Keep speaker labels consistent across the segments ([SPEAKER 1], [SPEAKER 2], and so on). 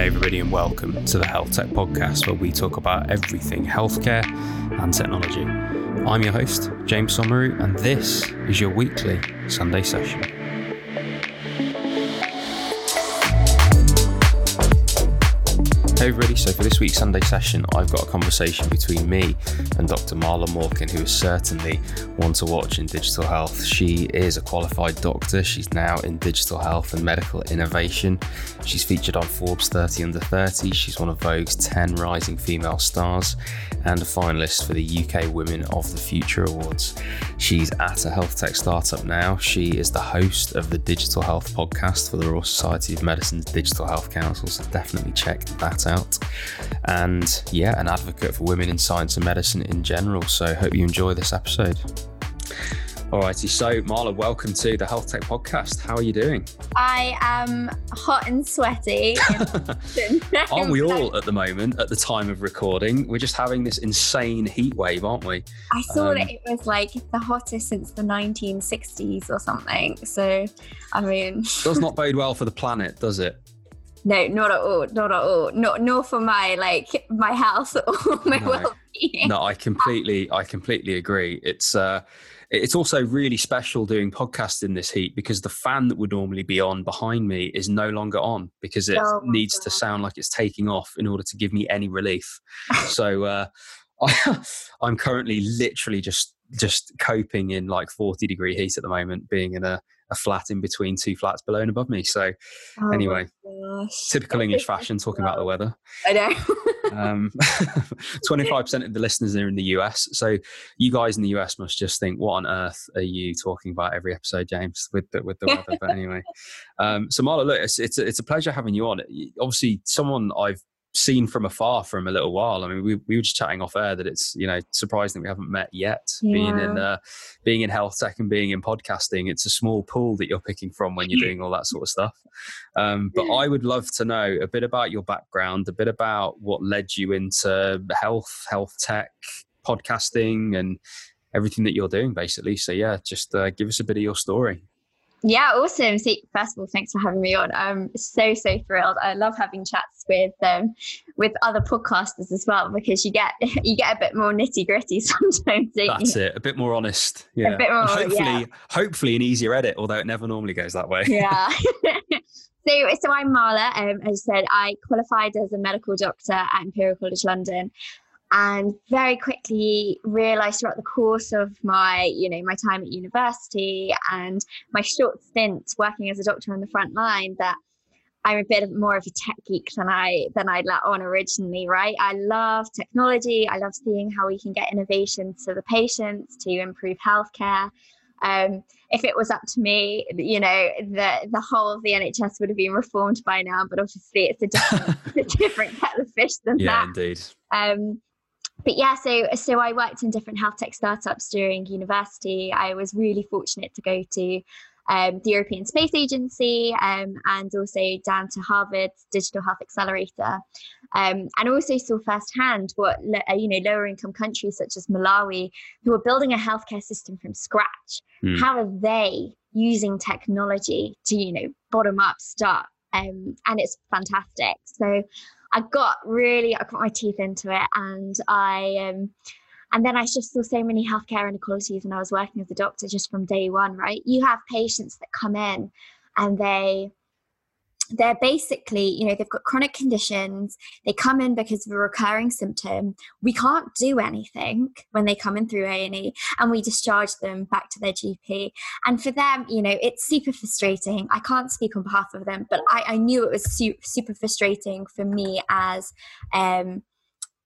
[SPEAKER 1] Hey, everybody, and welcome to the Health Tech Podcast, where we talk about everything healthcare and technology. I'm your host, James Somauroo, and this is your weekly Sunday session. Hey everybody, so for this week's Sunday session, I've got a conversation between me and Dr. Mala Mawkin, who is certainly one to watch in digital health. She is a qualified doctor. She's now in digital health and medical innovation. She's featured on Forbes 30 Under 30. She's one of Vogue's 10 rising female stars and a finalist for the UK Women of the Future Awards. She's at a health tech startup now. She is the host of the Digital Health podcast for the Royal Society of Medicine's Digital Health Council, so definitely check that out. And yeah, an advocate for women in science and medicine in general. So hope you enjoy this episode. Alrighty, so Mala, welcome to the Health Tech Podcast. How are you doing?
[SPEAKER 2] I am hot and sweaty.
[SPEAKER 1] aren't we all at the moment at the time of recording? We're just having this insane heat wave, aren't we?
[SPEAKER 2] I saw um, that it was like the hottest since the 1960s or something. So, I mean,
[SPEAKER 1] does not bode well for the planet, does it?
[SPEAKER 2] No, not at all. Not at all. Not nor for my like my health or my
[SPEAKER 1] no.
[SPEAKER 2] well-being.
[SPEAKER 1] No, I completely, I completely agree. It's uh, it's also really special doing podcasts in this heat because the fan that would normally be on behind me is no longer on because it oh needs God. to sound like it's taking off in order to give me any relief. so uh, I, I'm currently literally just just coping in like 40 degree heat at the moment, being in a, a flat in between two flats below and above me. So, oh anyway, typical English fashion talking about the weather.
[SPEAKER 2] I know.
[SPEAKER 1] um, 25% of the listeners are in the US. So, you guys in the US must just think, what on earth are you talking about every episode, James, with the, with the weather? but anyway, um, so Mala, look, it's, it's, a, it's a pleasure having you on. Obviously, someone I've seen from afar from a little while. I mean, we, we were just chatting off air that it's you know surprising that we haven't met yet. Yeah. Being in uh, being in health tech and being in podcasting, it's a small pool that you're picking from when you're doing all that sort of stuff. Um, but I would love to know a bit about your background, a bit about what led you into health, health tech, podcasting, and everything that you're doing, basically. So yeah, just uh, give us a bit of your story.
[SPEAKER 2] Yeah, awesome. See, first of all, thanks for having me on. I'm so so thrilled. I love having chats with um with other podcasters as well because you get you get a bit more nitty gritty sometimes.
[SPEAKER 1] That's you? it. A bit more honest. Yeah.
[SPEAKER 2] A bit more.
[SPEAKER 1] hopefully,
[SPEAKER 2] yeah.
[SPEAKER 1] hopefully an easier edit, although it never normally goes that way.
[SPEAKER 2] Yeah. so so I'm Mala. Um, as I said, I qualified as a medical doctor at Imperial College London and very quickly realized throughout the course of my you know my time at university and my short stint working as a doctor on the front line that I'm a bit more of a tech geek than I than I let on originally, right? I love technology. I love seeing how we can get innovations to the patients to improve healthcare. Um, if it was up to me, you know, the the whole of the NHS would have been reformed by now. But obviously, it's a different, a different kettle of fish than
[SPEAKER 1] yeah,
[SPEAKER 2] that.
[SPEAKER 1] Yeah, indeed.
[SPEAKER 2] Um, but yeah, so so I worked in different health tech startups during university. I was really fortunate to go to um, the European Space Agency um, and also down to Harvard's Digital Health Accelerator, um, and also saw firsthand what uh, you know lower income countries such as Malawi, who are building a healthcare system from scratch, mm. how are they using technology to you know bottom up start, um, and it's fantastic. So I got really, I got my teeth into it, and I, um, and then I just saw so many healthcare inequalities when I was working as a doctor just from day one. Right, you have patients that come in, and they they're basically, you know, they've got chronic conditions. They come in because of a recurring symptom. We can't do anything when they come in through A&E and we discharge them back to their GP. And for them, you know, it's super frustrating. I can't speak on behalf of them, but I, I knew it was su- super frustrating for me as um,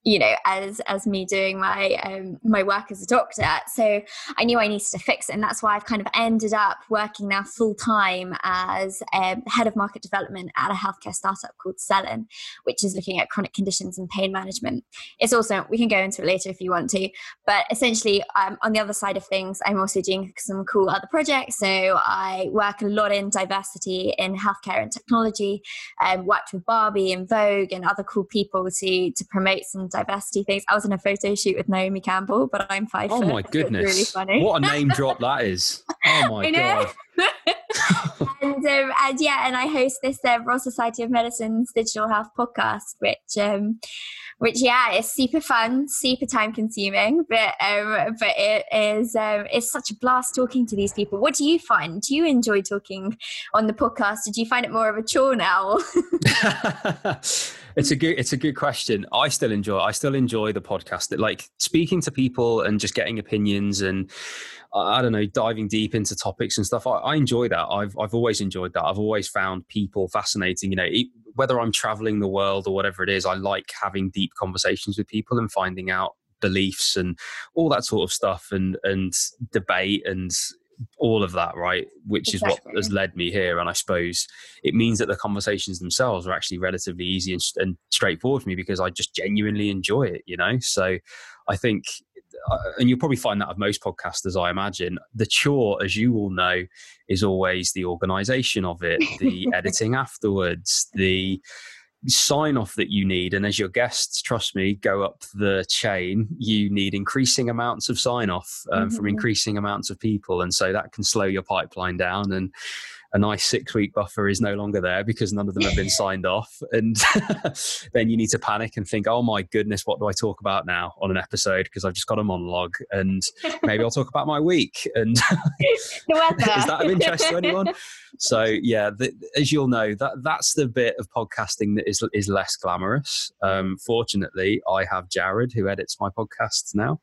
[SPEAKER 2] you know as as me doing my um, my work as a doctor. So i knew i needed to fix it and that's why i've kind of ended up working now full time as um, head of market development at a healthcare startup called Cellen, which is looking at chronic conditions and pain management. It's also we can go into it later if you want to but essentially um, on the other side of things i'm also doing some cool other projects. So i work a lot in diversity in healthcare and technology. Um, worked with barbie and vogue and other cool people to to promote some diversity things. I was in a photo shoot with Naomi Campbell, but I'm five.
[SPEAKER 1] Oh my goodness!
[SPEAKER 2] really funny.
[SPEAKER 1] What a name drop that is! Oh my god!
[SPEAKER 2] and, um, and yeah, and I host this uh, Royal Society of Medicine's digital health podcast, which um, which yeah, is super fun, super time consuming, but um, but it is um, it's such a blast talking to these people. What do you find? Do you enjoy talking on the podcast? Did you find it more of a chore now?
[SPEAKER 1] It's a good it's a good question. I still enjoy I still enjoy the podcast. Like speaking to people and just getting opinions and I don't know, diving deep into topics and stuff. I, I, enjoy that. I've I've always enjoyed that. I've always found people fascinating. You know, whether I'm traveling the world or whatever it is, I like having deep conversations with people and finding out beliefs and all that sort of stuff and and debate and all of that right which exactly. is what has led me here and i suppose it means that the conversations themselves are actually relatively easy and, and straightforward for me because i just genuinely enjoy it you know so i think uh, and you'll probably find that of most podcasters, I imagine, the chore, as you all know, is always the organization of it, the editing afterwards, the sign off that you need. And as your guests, trust me, go up the chain, you need increasing amounts of sign off um, mm-hmm. from increasing amounts of people. And so that can slow your pipeline down. And a nice six week buffer is no longer there because none of them have been signed off. And then you need to panic and think, oh my goodness, what do I talk about now on an episode? Because I've just got a monologue and maybe I'll talk about my week. And is that of interest to anyone? So yeah, the, as you'll know, that that's the bit of podcasting that is is less glamorous. Um, fortunately, I have Jared who edits my podcasts now,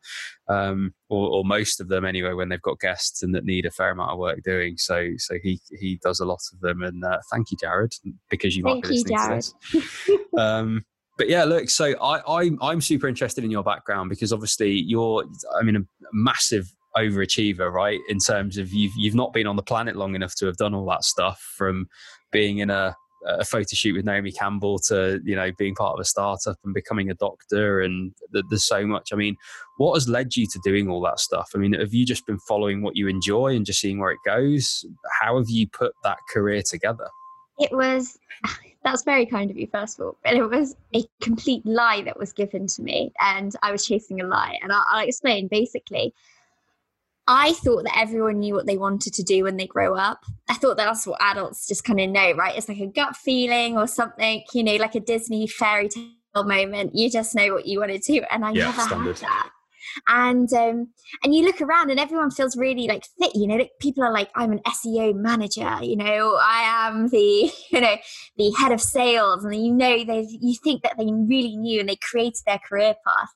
[SPEAKER 1] um, or, or, most of them anyway, when they've got guests and that need a fair amount of work doing. So so he he does a lot of them, and uh, thank you, Jared, because you
[SPEAKER 2] thank
[SPEAKER 1] might be listening
[SPEAKER 2] you,
[SPEAKER 1] to this. um, but yeah, look, so I, I I'm super interested in your background because obviously you're, I mean, a massive overachiever, right? In terms of you've you've not been on the planet long enough to have done all that stuff from being in a a photo shoot with Naomi Campbell to you know being part of a startup and becoming a doctor and there's so much. I mean, what has led you to doing all that stuff? I mean, have you just been following what you enjoy and just seeing where it goes? How have you put that career together?
[SPEAKER 2] It was that's very kind of you, first of all. But it was a complete lie that was given to me, and I was chasing a lie. And I'll, I'll explain. Basically, I thought that everyone knew what they wanted to do when they grow up. I thought that's what adults just kind of know, right? It's like a gut feeling or something, you know, like a Disney fairy tale moment. You just know what you want to do. And I yeah, never standard. had that. And um, and you look around and everyone feels really like fit, you know. Like people are like, I'm an SEO manager, you know, I am the, you know, the head of sales, and you know they you think that they really knew and they created their career path.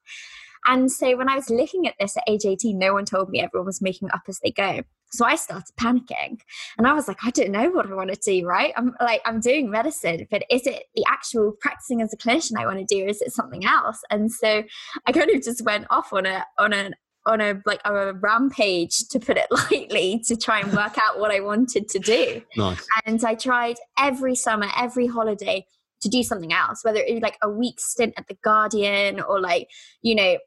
[SPEAKER 2] And so when I was looking at this at age 18, no one told me everyone was making up as they go. So I started panicking and I was like, I don't know what I want to do, right? I'm like, I'm doing medicine, but is it the actual practicing as a clinician I want to do? Or is it something else? And so I kind of just went off on a, on a, on a like a rampage to put it lightly to try and work out what I wanted to do.
[SPEAKER 1] Nice.
[SPEAKER 2] And I tried every summer, every holiday to do something else, whether it was like a week stint at the Guardian or like, you know,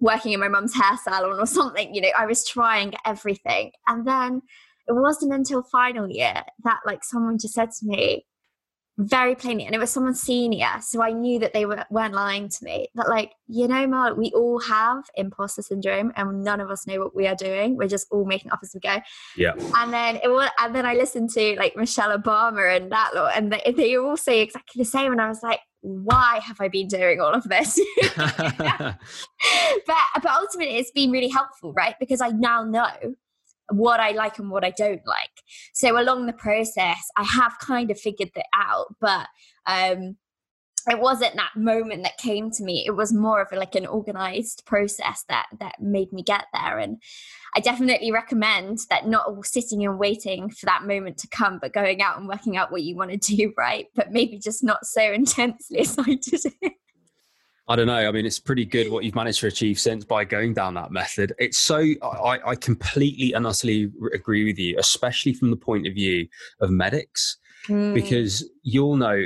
[SPEAKER 2] working in my mum's hair salon or something. You know, I was trying everything. And then it wasn't until final year that like someone just said to me very plainly, and it was someone senior, so I knew that they were, weren't lying to me. That like, you know, Mark, we all have imposter syndrome, and none of us know what we are doing. We're just all making up as we go.
[SPEAKER 1] Yeah.
[SPEAKER 2] And then it was, and then I listened to like Michelle Obama and that lot, and they, they all say exactly the same. And I was like, why have I been doing all of this? but but ultimately it's been really helpful, right? Because I now know what I like and what I don't like. So along the process, I have kind of figured that out, but um it wasn't that moment that came to me it was more of like an organized process that that made me get there and i definitely recommend that not sitting and waiting for that moment to come but going out and working out what you want to do right but maybe just not so intensely as i did
[SPEAKER 1] I don't know. I mean, it's pretty good what you've managed to achieve since by going down that method. It's so, I, I completely and utterly agree with you, especially from the point of view of medics, mm. because you'll know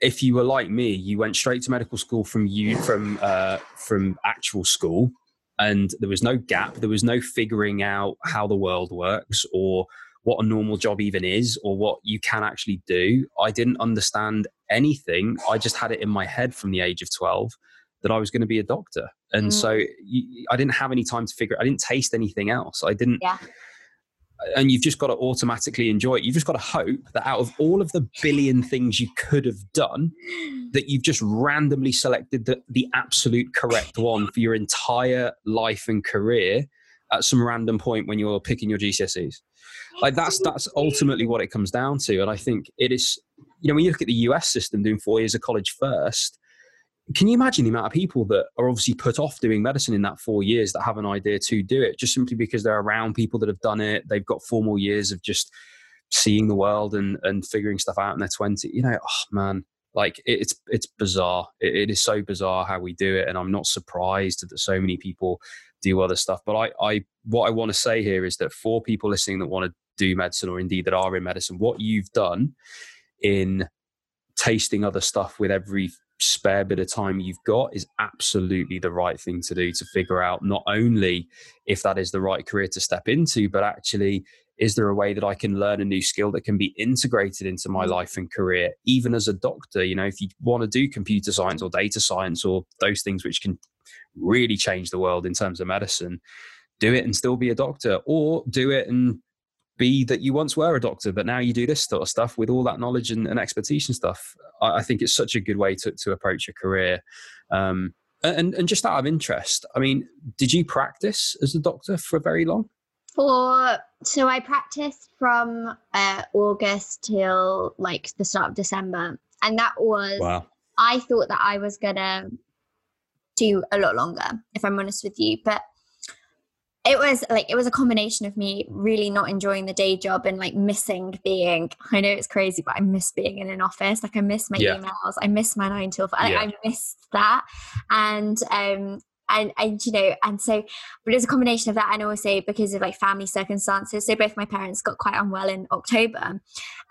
[SPEAKER 1] if you were like me, you went straight to medical school from you from uh, from actual school, and there was no gap. There was no figuring out how the world works or what a normal job even is or what you can actually do. I didn't understand anything. I just had it in my head from the age of twelve that I was going to be a doctor. And mm. so you, I didn't have any time to figure. I didn't taste anything else. I didn't.
[SPEAKER 2] Yeah.
[SPEAKER 1] And you've just got to automatically enjoy it. You've just got to hope that out of all of the billion things you could have done, that you've just randomly selected the, the absolute correct one for your entire life and career at some random point when you're picking your GCSEs. Like that's that's ultimately what it comes down to. And I think it is, you know, when you look at the US system doing four years of college first, can you imagine the amount of people that are obviously put off doing medicine in that four years that have an idea to do it just simply because they're around people that have done it? They've got four more years of just seeing the world and and figuring stuff out in their 20 you know oh man like it's it's bizarre it, it is so bizarre how we do it and i'm not surprised that so many people do other stuff but i i what i want to say here is that for people listening that want to do medicine or indeed that are in medicine what you've done in tasting other stuff with every spare bit of time you've got is absolutely the right thing to do to figure out not only if that is the right career to step into, but actually, is there a way that I can learn a new skill that can be integrated into my mm. life and career, even as a doctor? You know, if you want to do computer science or data science or those things which can really change the world in terms of medicine, do it and still be a doctor, or do it and be that you once were a doctor, but now you do this sort of stuff with all that knowledge and, and expertise and stuff. I, I, think it's such a good way to, to approach a career. Um, and, and just out of interest, I mean, did you practice as a doctor for very long?
[SPEAKER 2] For so I practiced from uh, August till like the start of December, and that was wow. I thought that I was gonna do a lot longer, if I'm honest with you, but it was like it was a combination of me really not enjoying the day job and like missing being i know it's crazy but i miss being in an office. Like i miss my yeah. emails. I miss my nine till five. Yeah. i missed that. And um and and you know and so but it was a combination of that and also because of like family circumstances. So both my parents got quite unwell in october.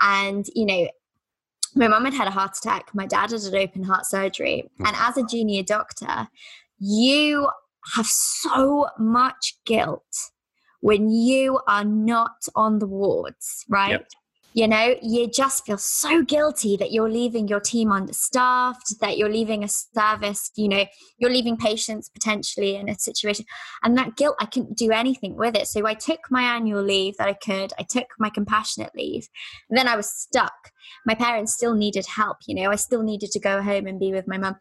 [SPEAKER 2] And you know my mum had had a heart attack. My dad had an open heart surgery. And as a junior doctor you have so much guilt when you are not on the wards, right? Yep. You know, you just feel so guilty that you're leaving your team understaffed, that you're leaving a service, you know, you're leaving patients potentially in a situation. And that guilt, I couldn't do anything with it. So I took my annual leave that I could, I took my compassionate leave, and then I was stuck. My parents still needed help, you know, I still needed to go home and be with my mum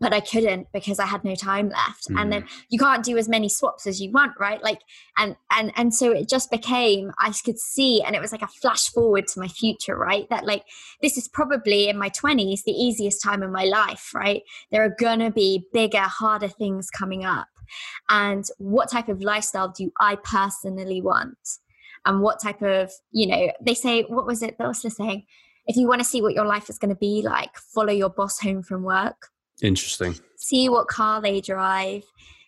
[SPEAKER 2] but I couldn't because I had no time left. Mm. And then mm. you can't do as many swaps as you want, right? Like, and and and so it just became I could see, and it was like a flash forward to my future, right? That like this is probably in my twenties the easiest time in my life, right? There are gonna be bigger, harder things coming up, and what type of lifestyle do I personally want? And what type of, you know, they say, what was it? That was the saying. If you want to see what your life is going to be like, follow your boss home from work
[SPEAKER 1] Interesting.
[SPEAKER 2] See what car they drive,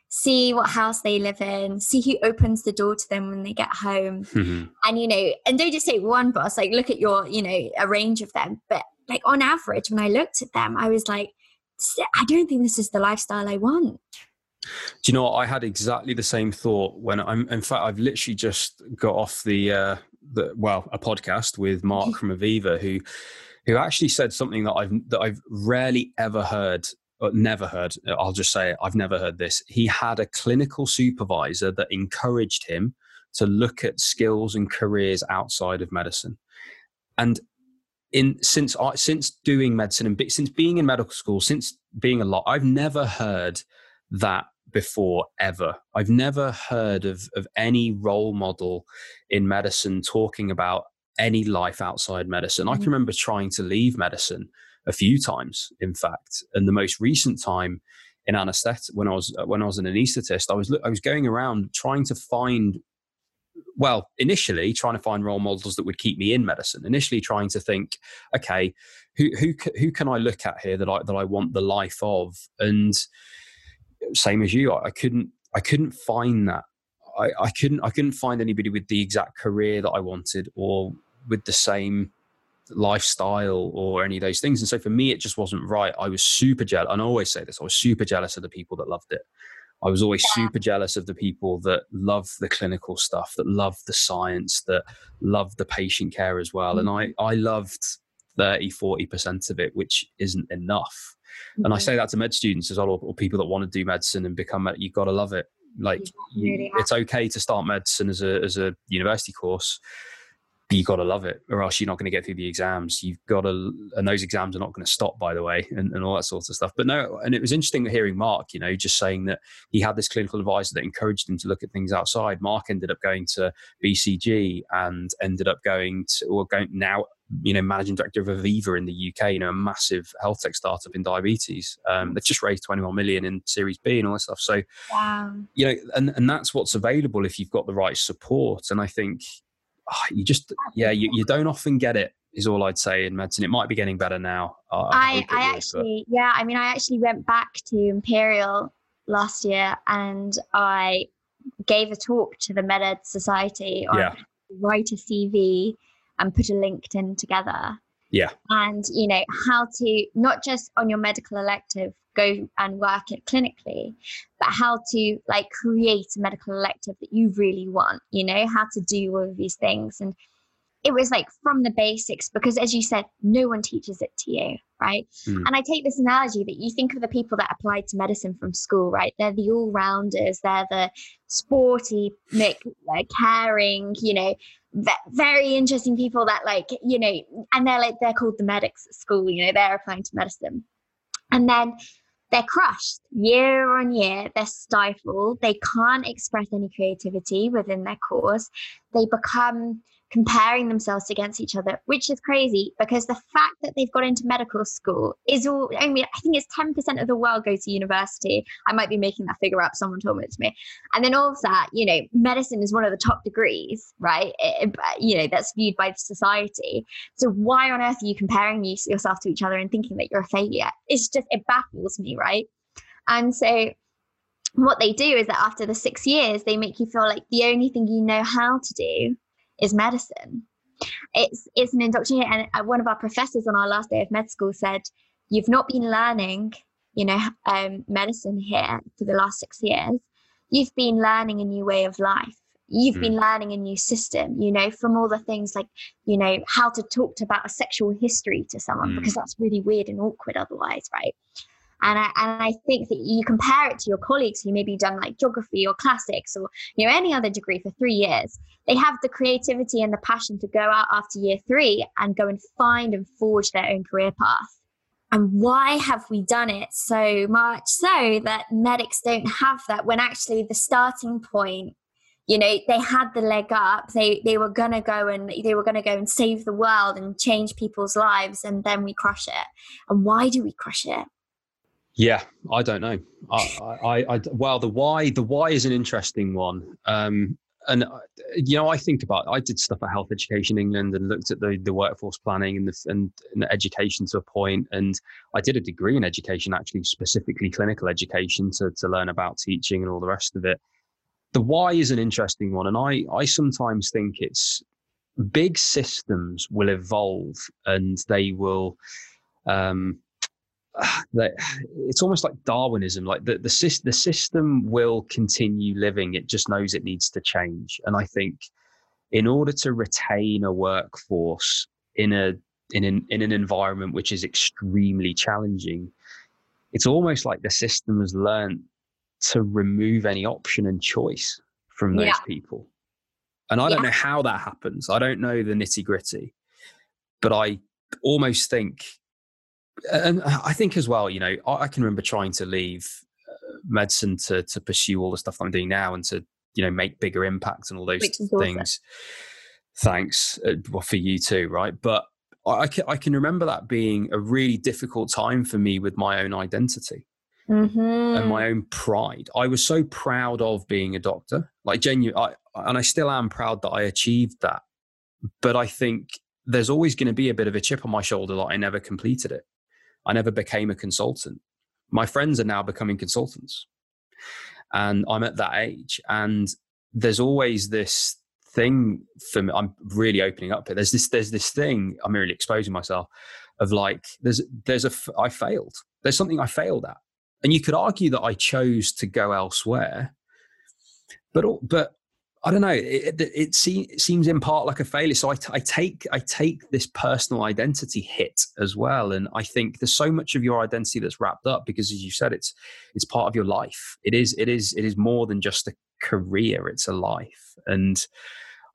[SPEAKER 2] see what house they live in, see who opens the door to them when they get home. Mm-hmm. And, you know, and don't just take one boss, like look at your, you know, a range of them. But like on average, when I looked at them, I was like, I don't think this is the lifestyle I want.
[SPEAKER 1] Do you know what? I had exactly the same thought when I'm, in fact, I've literally just got off the, uh, the, well, a podcast with Mark from Oviva who, who actually said something that I've that I've rarely ever heard never heard. I'll just say it, I've never heard this. He had a clinical supervisor that encouraged him to look at skills and careers outside of medicine. And in since I, since doing medicine and since being in medical school, since being a lot, I've never heard that before ever. I've never heard of of any role model in medicine talking about any life outside medicine. I can mm-hmm. remember trying to leave medicine a few times, in fact, and the most recent time in anesthetic when I was uh, when I was an anaesthetist, I was I was going around trying to find well, initially trying to find role models that would keep me in medicine. Initially trying to think, okay, who who who can I look at here that I that I want the life of? And same as you, I couldn't I couldn't find that. I, I couldn't I couldn't find anybody with the exact career that I wanted or with the same lifestyle or any of those things. And so for me, it just wasn't right. I was super jealous. And I always say this I was super jealous of the people that loved it. I was always yeah. super jealous of the people that love the clinical stuff, that love the science, that love the patient care as well. Mm-hmm. And I, I loved 30, 40% of it, which isn't enough. Mm-hmm. And I mm-hmm. say that to med students as well, or, or people that want to do medicine and become, you've got to love it. Like you, really it's okay to start medicine as a, as a university course, you got to love it or else you're not going to get through the exams. You've got to and those exams are not going to stop by the way and, and all that sort of stuff. But no and it was interesting hearing mark you know just saying that he had this clinical advisor that encouraged him to look at things outside. Mark ended up going to bcg and ended up going to or going now you know managing director of oviva in the uk you know a massive health tech startup in diabetes. Um, they've just raised 21 million in series b and all that stuff. So wow. you know and, and that's what's available if you've got the right support. And i think you just yeah you, you don't often get it is all I'd say in medicine. It might be getting better now.
[SPEAKER 2] Uh, I, I, I actually, but... yeah, I mean, I actually went back to Imperial last year and I gave a talk to the MedEd Society on yeah. write a CV and put a LinkedIn together.
[SPEAKER 1] Yeah.
[SPEAKER 2] And, you know, how to not just on your medical elective go and work it clinically, but how to like create a medical elective that you really want, you know, how to do all of these things. And it was like from the basics because as you said no one teaches it to you right mm. and i take this analogy that you think of the people that applied to medicine from school right they're the all-rounders they're the sporty like caring you know very interesting people that like you know and they're like they're called the medics at school you know they're applying to medicine and then they're crushed year on year. They're stifled. They can't express any creativity within their course they become comparing themselves against each other, which is crazy because the fact that they've got into medical school is all, I mean, I think it's 10% of the world go to university. I might be making that figure up. Someone told it to me. And then all of that, you know, medicine is one of the top degrees, right? Eh, eh, it, you know, that's viewed by society. So why on earth are you comparing yourself to each other and thinking that you're a failure? It's just, it baffles me, right? And so what they do is that after the six years, they make you feel like the only thing you know how to do is medicine. It's it's an indoctrination. And uh, one of our professors on our last day of med school said, "You've not been learning, you know, um, medicine here for the last six years. You've been learning a new way of life. You've mm. been learning a new system. You know, from all the things like, you know, how to talk about a sexual history to someone mm. because that's really weird and awkward otherwise, right? And I, and I think that you compare it to your colleagues who maybe done like geography or classics or you know any other degree for three years. They have the creativity and the passion to go out after year three and go and find and forge their own career path. And why have we done it so much so that medics don't have that when actually the starting point you know they had the leg up they they were going to go and they were going to go and save the world and change people's lives and then we crush it and why do we crush it
[SPEAKER 1] yeah, I don't know. I, I, I, well, the why, the why is an interesting one. Um, and uh, you know, I think about. I did stuff at Health Education England and looked at the the workforce planning and the and, and the education to a point. And I did a degree in education, actually specifically clinical education, to to learn about teaching and all the rest of it. The why is an interesting one, and I I sometimes think it's big systems will evolve and they will. Um, that it's almost like Darwinism. Like the the, the system will continue living. It just knows it needs to change. And I think in order to retain a workforce in a in an in an environment which is extremely challenging, it's almost like the system has learned to remove any option and choice from those yeah. people. And I yeah. don't know how that happens. I don't know the nitty gritty, but I almost think and I think as well, you know, I, can remember trying to leave uh, medicine to to pursue all the stuff that I'm doing now and to you know make bigger impacts and all those things. Thanks, uh, well for you too, right? But I can, I can remember that being a really difficult time for me with my own identity mm-hmm. and my own pride. I was so proud of being a doctor, like genuine, and I still am proud that I achieved that. But I think there's always going to be a bit of a chip on my shoulder that I never completed it. I never became a consultant. My friends are now becoming consultants. And I'm at that age. And there's always this thing for me. I'm really opening up here. There's this, there's this thing, I'm really exposing myself of like, there's, there's a, I failed. There's something I failed at. And you could argue that I chose to go elsewhere. But, but I don't know. It, it, it, seems in part like a failure. So I, t- I take I take this personal identity hit as well, and I think there's so much of your identity that's wrapped up because, as you said, it's it's part of your life. It is it is it is more than just a career. It's a life, and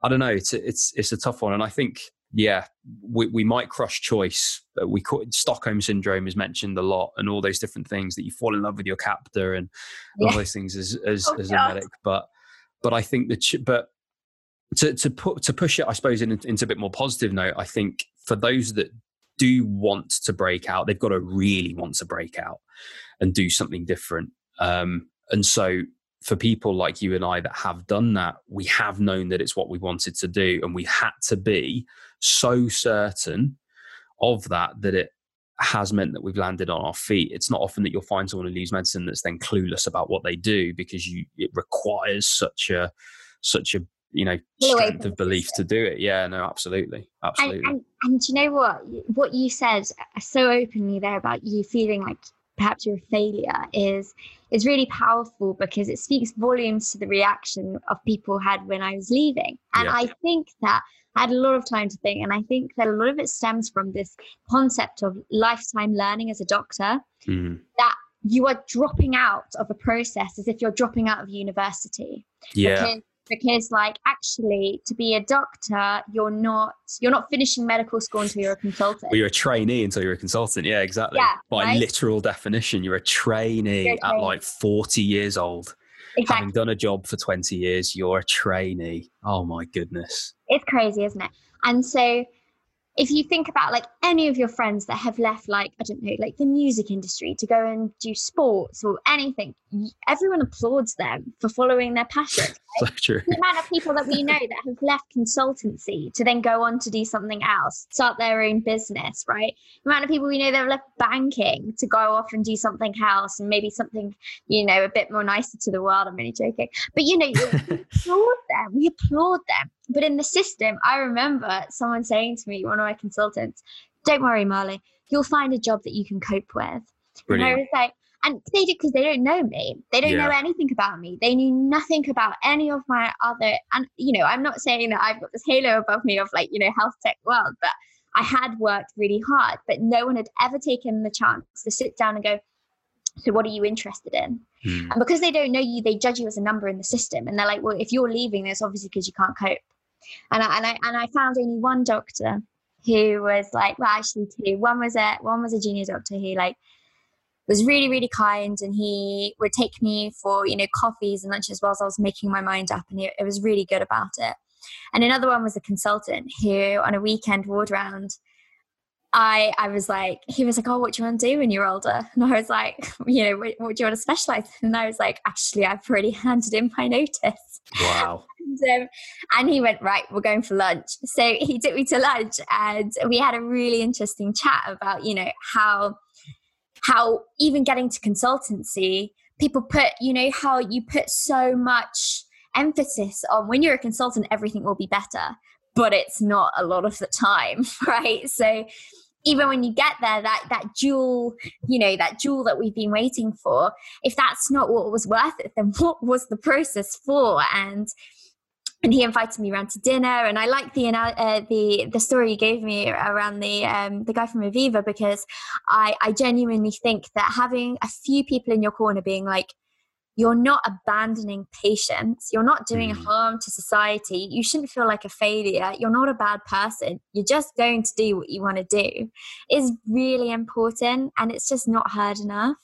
[SPEAKER 1] I don't know. It's a, it's it's a tough one, and I think yeah, we, we might crush choice. we call it, Stockholm syndrome is mentioned a lot, and all those different things that you fall in love with your captor and, yeah. all those things as as, oh, as a medic, but but I think that, but to, to put, to push it, I suppose, in, into a bit more positive note, I think for those that do want to break out, they've got to really want to break out and do something different. Um, and so for people like you and I that have done that, we have known that it's what we wanted to do, and we had to be so certain of that that it has meant that we've landed on our feet. It's not often that you'll find someone who leaves medicine that's then clueless about what they do because you it requires such a such a you know strength of belief to do it. Yeah, no, absolutely, absolutely.
[SPEAKER 2] And, and, and you know what? What you said uh, so openly there about you feeling like perhaps you're a failure is is really powerful because it speaks volumes to the reaction of people had when I was leaving. And yeah. I think that I had a lot of time to think. And I think that a lot of it stems from this concept of lifetime learning as a doctor mm. that you are dropping out of a process as if you're dropping out of university.
[SPEAKER 1] Yeah. Because,
[SPEAKER 2] because like actually to be a doctor you're not you're not finishing medical school until you're a consultant
[SPEAKER 1] well, you're a trainee until you're a consultant yeah exactly yeah, by right? literal definition you're a trainee you're at like 40 years old exactly. having done a job for 20 years you're a trainee oh my goodness
[SPEAKER 2] it's crazy, isn't it? And so if you think about like any of your friends that have left like i don't know like the music industry to go and do sports or anything everyone applauds them for following their passion.
[SPEAKER 1] Right? so true.
[SPEAKER 2] the amount of people that we know that have left consultancy to then go on to do something else start their own business right? The amount of people we know that have left banking to go off and do something else and maybe something you know a bit more nicer to the world. I'm really joking. But you know we applaud them. We applaud them but in the system, I remember someone saying to me, one of my consultants, don't worry, Marley, you'll find a job that you can cope with. Brilliant. And I was like, and they did because they don't know me. They don't yeah. know anything about me. They knew nothing about any of my other. And you know, I'm not saying that I've got this halo above me of like you know health tech world, but I had worked really hard. But no one had ever taken the chance to sit down and go, so what are you interested in? Hmm. And because they don't know you, they judge you as a number in the system, and they're like, well, if you're leaving, that's obviously because you can't cope. And I, and I and I found only one doctor who was like, well, actually two. One was a one was a junior doctor who like was really really kind, and he would take me for you know coffees and lunches whilst I was making my mind up, and he, it was really good about it. And another one was a consultant who, on a weekend ward round, I I was like, he was like, oh, what do you want to do when you're older? And I was like, you know, what, what do you want to specialize in? And I was like, actually, I've already handed in my notice.
[SPEAKER 1] Wow.
[SPEAKER 2] and, um, and he went, right, we're going for lunch. So he took me to lunch and we had a really interesting chat about, you know, how how even getting to consultancy, people put, you know, how you put so much emphasis on when you're a consultant, everything will be better, but it's not a lot of the time, right? So even when you get there that that jewel you know that jewel that we've been waiting for if that's not what was worth it then what was the process for? And and he invited me around to dinner and i like the uh, the the story you gave me around the um, the guy from oviva because i i genuinely think that having a few people in your corner being like you're not abandoning patients. You're not doing mm. harm to society. You shouldn't feel like a failure. You're not a bad person. You're just going to do what you want to do is really important. And it's just not heard enough.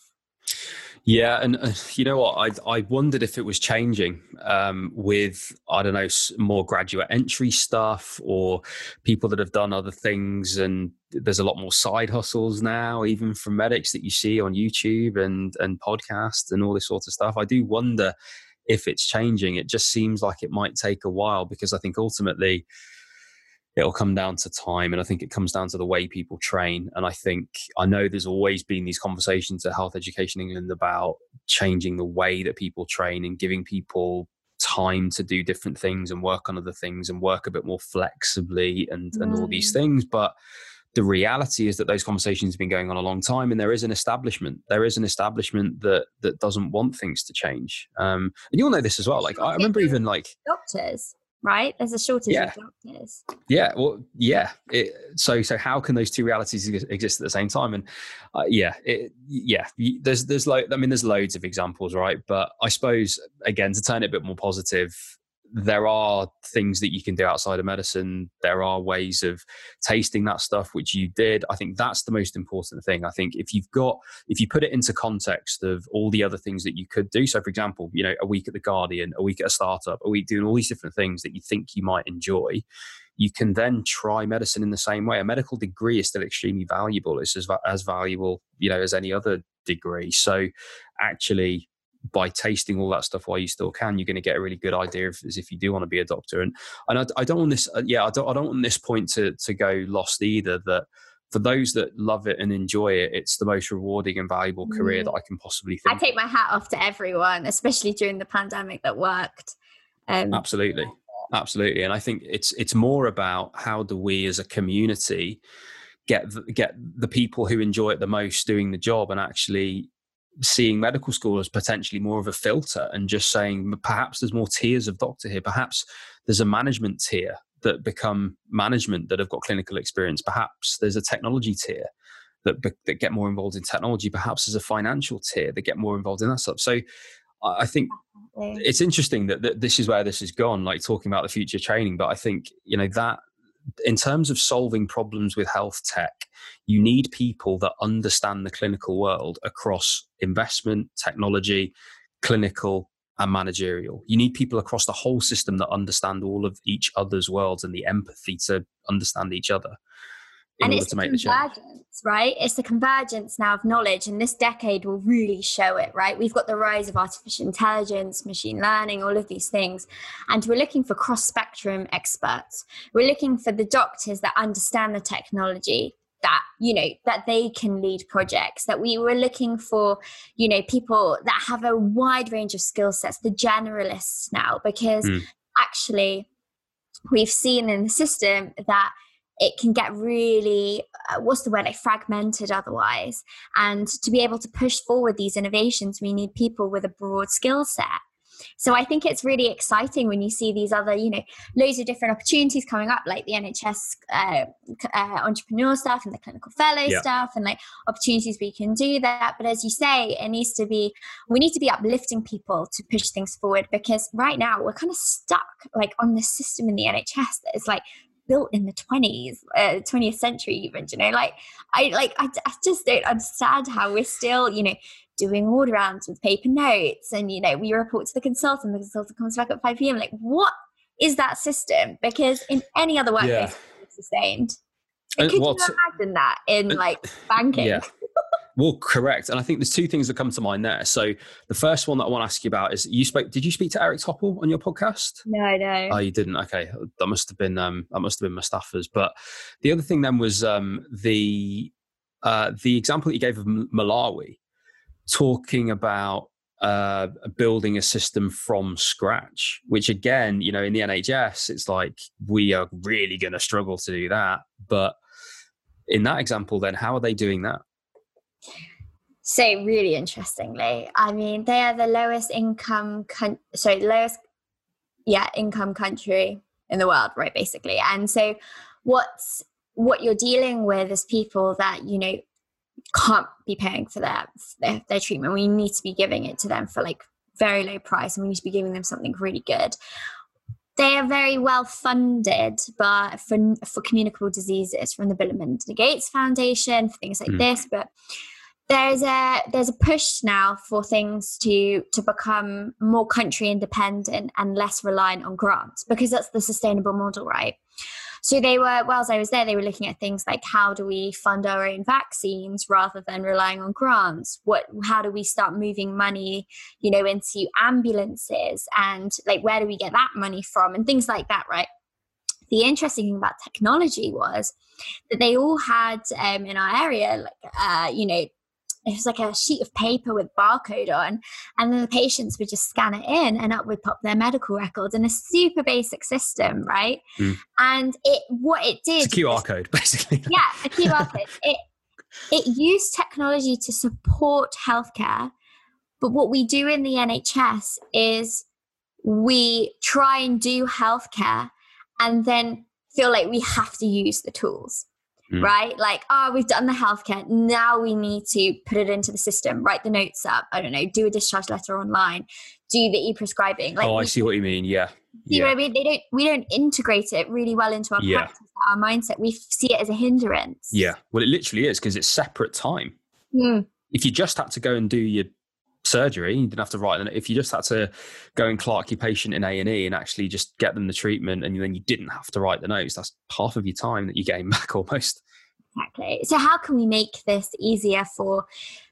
[SPEAKER 1] Yeah, and uh, you know what? I I wondered if it was changing um, with I don't know more graduate entry stuff or people that have done other things, and there's a lot more side hustles now, even from medics that you see on YouTube and and podcasts and all this sort of stuff. I do wonder if it's changing. It just seems like it might take a while because I think ultimately it'll come down to time and i think it comes down to the way people train and i think i know there's always been these conversations at health education england about changing the way that people train and giving people time to do different things and work on other things and work a bit more flexibly and mm. and all these mm. things but the reality is that those conversations have been going on a long time and there is an establishment there is an establishment that that doesn't want things to change um and you'll know this as well like i remember even like
[SPEAKER 2] doctors right? There's a shortage yeah. of doctors
[SPEAKER 1] yeah well yeah it, so so how can those two realities exist at the same time? And uh, yeah it, yeah there's there's like i mean there's loads of examples right? But i suppose again to turn it a bit more positive there are things that you can do outside of medicine. There are ways of tasting that stuff, which you did. I think that's the most important thing. I think if you've got, if you put it into context of all the other things that you could do. So, for example, you know, a week at the Guardian, a week at a startup, a week doing all these different things that you think you might enjoy, you can then try medicine in the same way. A medical degree is still extremely valuable. It's as, as valuable, you know, as any other degree. So, actually, by tasting all that stuff while you still can, you're going to get a really good idea of as if you do want to be a doctor. And and I, I don't want this, uh, yeah, I don't I don't want this point to to go lost either. That for those that love it and enjoy it, it's the most rewarding and valuable career that mm. I can possibly think.
[SPEAKER 2] I take my hat off to everyone, especially during the pandemic, that worked.
[SPEAKER 1] Um, absolutely, absolutely, and I think it's it's more about how do we as a community get get the people who enjoy it the most doing the job and actually seeing medical school as potentially more of a filter and just saying perhaps there's more tiers of doctor here. Perhaps there's a management tier that become management that have got clinical experience. Perhaps there's a technology tier that, that get more involved in technology. Perhaps there's a financial tier that get more involved in that stuff. So i think it's interesting that, that this is where this has gone like talking about the future training but i think you know that in terms of solving problems with health tech, you need people that understand the clinical world across investment, technology, clinical, and managerial. You need people across the whole system that understand all of each other's worlds and the empathy to understand each other
[SPEAKER 2] and it's to make the convergence, right? It's the convergence now of knowledge, and this decade will really show it, right? We've got the rise of artificial intelligence, machine learning, all of these things, and we're looking for cross spectrum experts. We're looking for the doctors that understand the technology, that you know that they can lead projects that we were looking for you know people that have a wide range of skill sets the generalists now because mm. actually we've seen in the system that it can get really uh, what's the word like fragmented otherwise and to be able to push forward these innovations we need people with a broad skill set so I think it's really exciting when you see these other, you know, loads of different opportunities coming up, like the NHS uh, uh, entrepreneur stuff and the clinical fellow yeah. stuff, and like opportunities we can do that. But as you say, it needs to be, we need to be uplifting people to push things forward because right now we're kind of stuck like on the system in the NHS that is like built in the 20s uh, 20th century even you know? Like i like I, I just don't understand how we're still you know doing ward rounds with paper notes and you know we report to the consultant the consultant comes back at 5 p.m like what is that system? Because in any other workplace yeah. it's sustained and could you imagine that in like banking?
[SPEAKER 1] yeah well, correct. And I think there's two things that come to mind there. So the first one that I want to ask you about is you spoke. Did you speak to Eric Topol on your podcast?
[SPEAKER 2] No, no.
[SPEAKER 1] Oh, you didn't. Okay, that must have been um, that must have been Mustafa's. But the other thing then was um, the uh, the example that you gave of Malawi, talking about uh, building a system from scratch, which again, you know, in the NHS, it's like we are really going to struggle to do that. But in that example, then how are they doing that?
[SPEAKER 2] So really interestingly, I mean, they are the lowest income, con- sorry, lowest, yeah, income country in the world, right? Basically, and so what's what you're dealing with is people that you know can't be paying for their, their their treatment. We need to be giving it to them for like very low price, and we need to be giving them something really good they are very well funded but for, for communicable diseases from the Bill and Melinda Gates Foundation for things like mm. this but there's a there's a push now for things to to become more country independent and less reliant on grants because that's the sustainable model right so they were whilst i was there they were looking at things like how do we fund our own vaccines rather than relying on grants? What how do we start moving money you know into ambulances and like where do we get that money from and things like that right? The interesting thing about technology was that they all had um, in our area like uh, you know it was like a sheet of paper with barcode on, and then the patients would just scan it in, and up would pop their medical records in a super basic system, right? Mm. And it what it did
[SPEAKER 1] it's a QR code, basically.
[SPEAKER 2] yeah, a QR code. It it used technology to support healthcare, but what we do in the NHS is we try and do healthcare and then feel like we have to use the tools. Mm. Right? Like, oh, we've done the healthcare. Now we need to put it into the system, write the notes up. I don't know, do a discharge letter online, do the e-prescribing.
[SPEAKER 1] Like, oh, I see what you mean. Yeah.
[SPEAKER 2] You yeah. know, I mean? they don't. We don't integrate it really well into our yeah. practice, our mindset. We see it as a hindrance.
[SPEAKER 1] Yeah. Well, it literally is because it's separate time.
[SPEAKER 2] Mm.
[SPEAKER 1] If you just had to go and do your surgery. You didn't have to write it. If you just had to go and clerk your patient in A and E and actually just get them the treatment, and then you didn't have to write the notes, that's half of your time that you gain back almost.
[SPEAKER 2] Exactly. So how can we make this easier for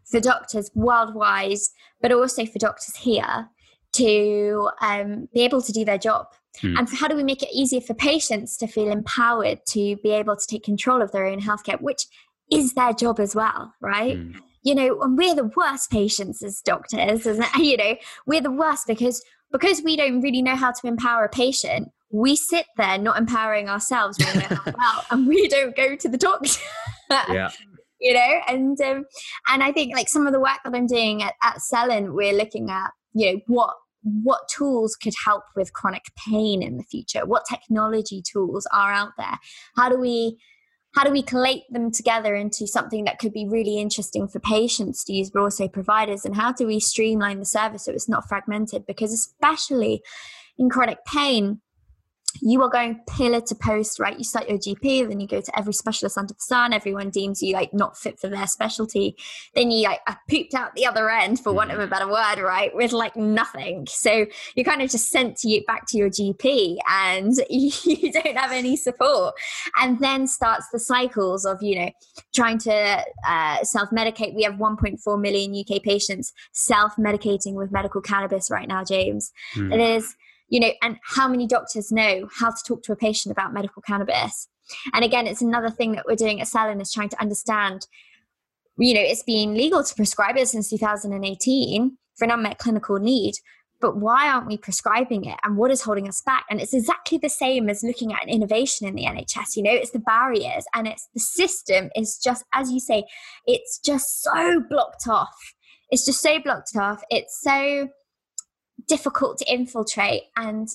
[SPEAKER 2] for doctors worldwide, but also for doctors here to um, be able to do their job? Hmm. And how do we make it easier for patients to feel empowered to be able to take control of their own healthcare, which is their job as well, right? Hmm you know, and we're the worst patients as doctors, and you know, we're the worst because because we don't really know how to empower a patient. We sit there not empowering ourselves when we're and we don't go to the doctor.
[SPEAKER 1] yeah.
[SPEAKER 2] You know, and um, and I think like some of the work that I'm doing at, at Cellen, we're looking at you know what what tools could help with chronic pain in the future what technology tools are out there how do we how do we collate them together into something that could be really interesting for patients to use but also providers? And how do we streamline the service so it's not fragmented? Because especially in chronic pain you are going pillar to post, right? You start your GP, then you go to every specialist under the sun. Everyone deems you like not fit for their specialty. Then you like are pooped out the other end, for want of a mm. better word, right? With like nothing. So you're kind of just sent to you back to your GP, and you don't have any support. And then starts the cycles of you know trying to uh, self medicate. We have 1.4 million UK patients self medicating with medical cannabis right now, James. Mm. It is you know, and how many doctors know how to talk to a patient about medical cannabis? And again, it's another thing that we're doing at Cellen is trying to understand, you know, it's been legal to prescribe it since 2018 for an unmet clinical need, but why aren't we prescribing it? And what is holding us back? And it's exactly the same as looking at an innovation in the nhs you know it's the barriers and it's the system is just as you say it's just so blocked off. It's just so blocked off. It's so difficult to infiltrate and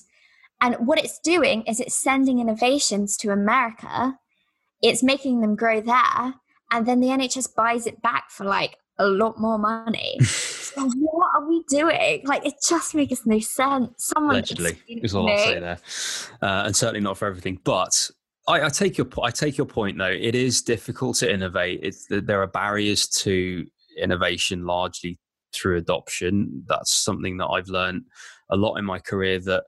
[SPEAKER 2] and what it's doing is it's sending innovations to America, it's making them grow there, and then the NHS buys it back for like a lot more money. so what are we doing? Like it just makes no sense. Someone
[SPEAKER 1] allegedly is all I'll say there, uh, and certainly not for everything. But I, I, take your I take your point though. It is difficult to innovate. It's there are barriers to innovation largely through adoption. That's something that I've learned a lot in my career that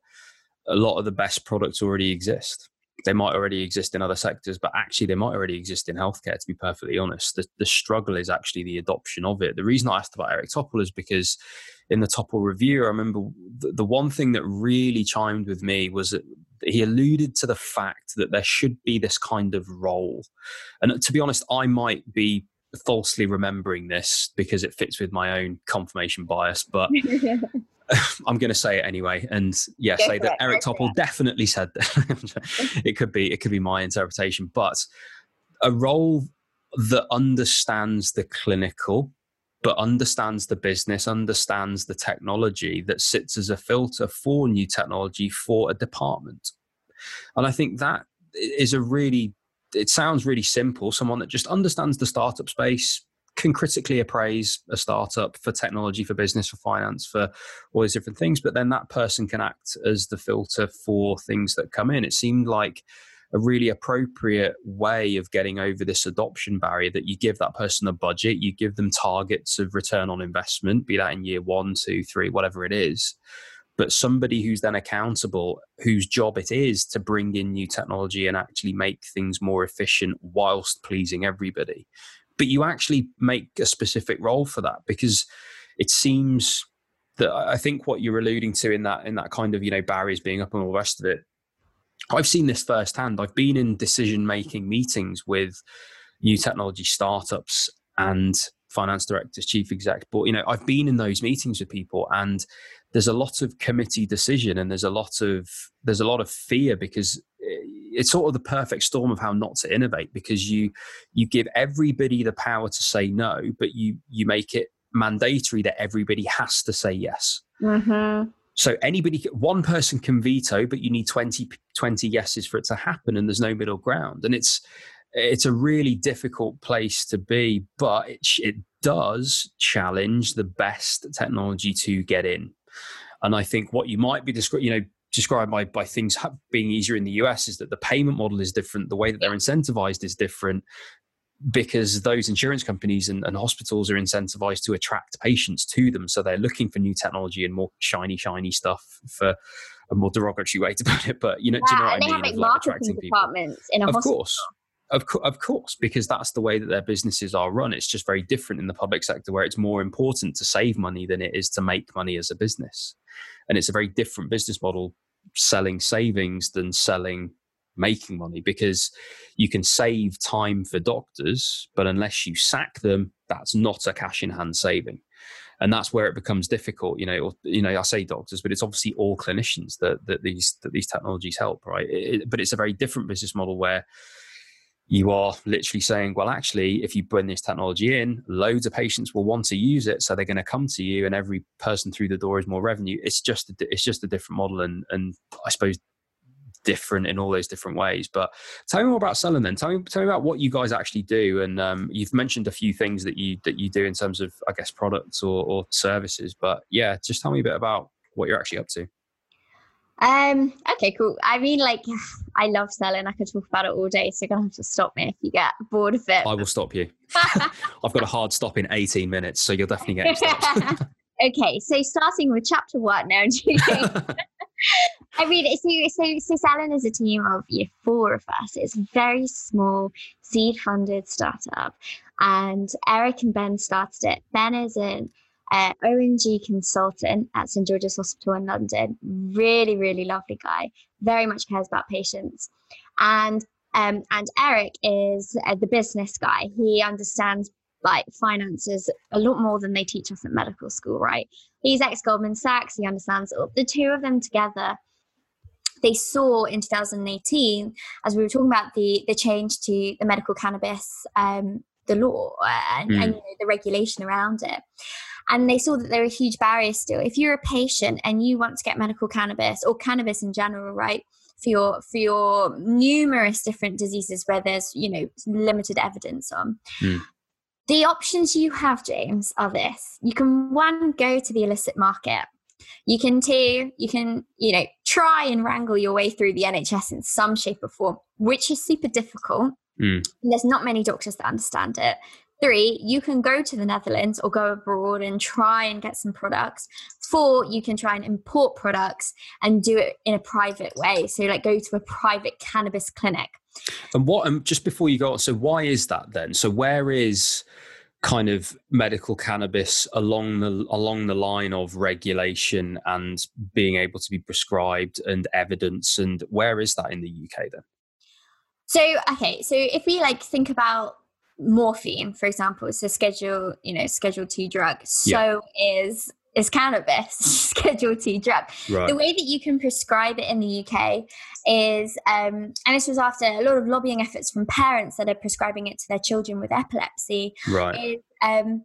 [SPEAKER 1] a lot of the best products already exist. They might already exist in other sectors, but actually they might already exist in healthcare, to be perfectly honest. The, the struggle is actually the adoption of it. The reason I asked about Eric Topol is because in the Topol review, I remember the, the one thing that really chimed with me was that he alluded to the fact that there should be this kind of role. And to be honest, I might be falsely remembering this because it fits with my own confirmation bias, but I'm going to say it anyway. And yeah, Go say that it. Eric Topol definitely said that. it could be it could be my interpretation, but a role that understands the clinical but understands the business, understands the technology that sits as a filter for new technology for a department. And I think that is a really it sounds really simple. Someone that just understands the startup space, can critically appraise a startup for technology, for business, for finance, for all these different things. But then that person can act as the filter for things that come in. It seemed like a really appropriate way of getting over this adoption barrier that you give that person a budget, you give them targets of return on investment, be that in year one, two, three, whatever it is but somebody who's then accountable, whose job it is to bring in new technology and actually make things more efficient whilst pleasing everybody. But you actually make a specific role for that because it seems that I think what you're alluding to in that in that kind of you know barriers being up and all the rest of it. I've seen this firsthand. I've been in decision making meetings with new technology startups and finance directors, chief execs. But you know, I've been in those meetings with people, and there's a lot of committee decision, and there's a lot of there's a lot of fear because eh, it's sort of the perfect storm of how not to innovate because you you give everybody the power to say no, but you you make it mandatory that everybody has to say yes. Mm-hmm. So anybody, one person can veto, but you need 20, 20 yeses for it to happen, and there's no middle ground. And it's it's a really difficult place to be, but it, it does challenge the best technology to get in. And I think what you might be describing, you know, described by, by things being easier in the US is that the payment model is different, the way that they're incentivized is different because those insurance companies and, and, hospitals are incentivized to attract patients to them. So they're looking for new technology and more shiny, shiny stuff for a more derogatory way to put it. But you know,
[SPEAKER 2] yeah,
[SPEAKER 1] do you know
[SPEAKER 2] and they
[SPEAKER 1] I mean?
[SPEAKER 2] have like marketing departments in a
[SPEAKER 1] of
[SPEAKER 2] hospital.
[SPEAKER 1] course. Of, co- of course, because that's the way that their businesses are run. It's just very different in the public sector where it's more important to save money than it is to make money as a business. And it's a very different business model selling savings than selling making money because you can save time for doctors, but unless you sack them, that's not a cash in hand saving. And that's where it becomes difficult, you know. Or, you know, I say doctors, but it's obviously all clinicians that that these that these technologies help, right? It, but it's a very different business model where you are literally saying, well, actually, if you bring this technology in, loads of patients will want to use it, so they're going to come to you, and every person through the door is more revenue. It's just a, it's just a different model, and and I suppose different in all those different ways. But tell me more about Cellen then. Tell me, tell me about what you guys actually do. And um, you've mentioned a few things that you that you do in terms of, I guess, products or, or services. But yeah, just tell me a bit about what you're actually up to.
[SPEAKER 2] Um. Okay. Cool. I mean, like, I love Cellen. I could talk about it all day. So you're gonna have to stop me if you get bored of it.
[SPEAKER 1] I will stop you. I've got a hard stop in 18 minutes, so you'll definitely get stopped.
[SPEAKER 2] okay. So starting with chapter one now. I mean, so, so, so Cellen is a team of you know, four of us. It's a very small seed funded startup. And Eric and Ben started it. Ben is an uh, O&G consultant at St George's Hospital in London. Really, really lovely guy. Very much cares about patients. And um, and Eric is uh, the business guy. He understands like finances a lot more than they teach us at medical school, right? He's ex Goldman Sachs. He understands the two of them together. They saw in 2018, as we were talking about the the change to the medical cannabis, um, the law and, mm. and you know, the regulation around it, and they saw that there are huge barriers still. If you're a patient and you want to get medical cannabis or cannabis in general, right? For your for your numerous different diseases where there's you know limited evidence on, mm the options you have, James, are this. You can one, go to the illicit market. You can two, you can, you know, try and wrangle your way through the NHS in some shape or form, which is super difficult. Mm. There's not many doctors that understand it. Three, you can go to the Netherlands or go abroad and try and get some products. Four, you can try and import products and do it in a private way. So, like, go to a private cannabis clinic.
[SPEAKER 1] And what, um, just before you go, on, so why is that then? So, where is kind of medical cannabis along the along the line of regulation and being able to be prescribed and evidence and where is that in the UK then
[SPEAKER 2] so okay so if we like think about morphine for example it's a schedule you know schedule 2 drug so yeah. is is cannabis schedule 2 drug right. the way that you can prescribe it in the uk is um, and this was after a lot of lobbying efforts from parents that are prescribing it to their children with epilepsy
[SPEAKER 1] right
[SPEAKER 2] is, um,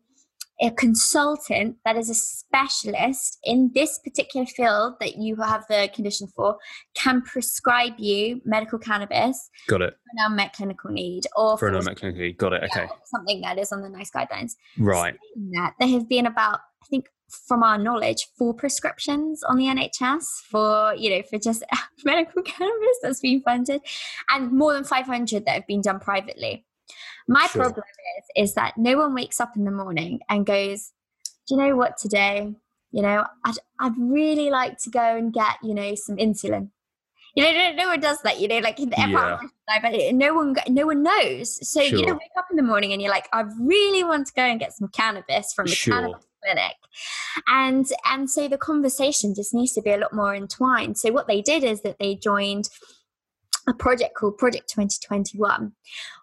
[SPEAKER 2] a consultant that is a specialist in this particular field that you have the condition for can prescribe you medical cannabis.
[SPEAKER 1] Got it.
[SPEAKER 2] For an unmet clinical need or
[SPEAKER 1] for, for an unmet clinical need. Got it. Okay.
[SPEAKER 2] something that is on the NICE guidelines.
[SPEAKER 1] Right.
[SPEAKER 2] That there have been about I think from our knowledge, four prescriptions on the NHS for, you know, for just medical cannabis that's been funded, and more than 500 that have been done privately. My sure. problem is, is that no one wakes up in the morning and goes, do you know what today? You know, I'd, I'd really like to go and get, you know, some insulin. You know, no, no one does that. You know, like everyone, yeah. no one, no one knows. So sure. you know, wake up in the morning and you're like, I really want to go and get some cannabis from the sure. cannabis clinic and and so the conversation just needs to be a lot more entwined so what they did is that they joined a project called Project 2021,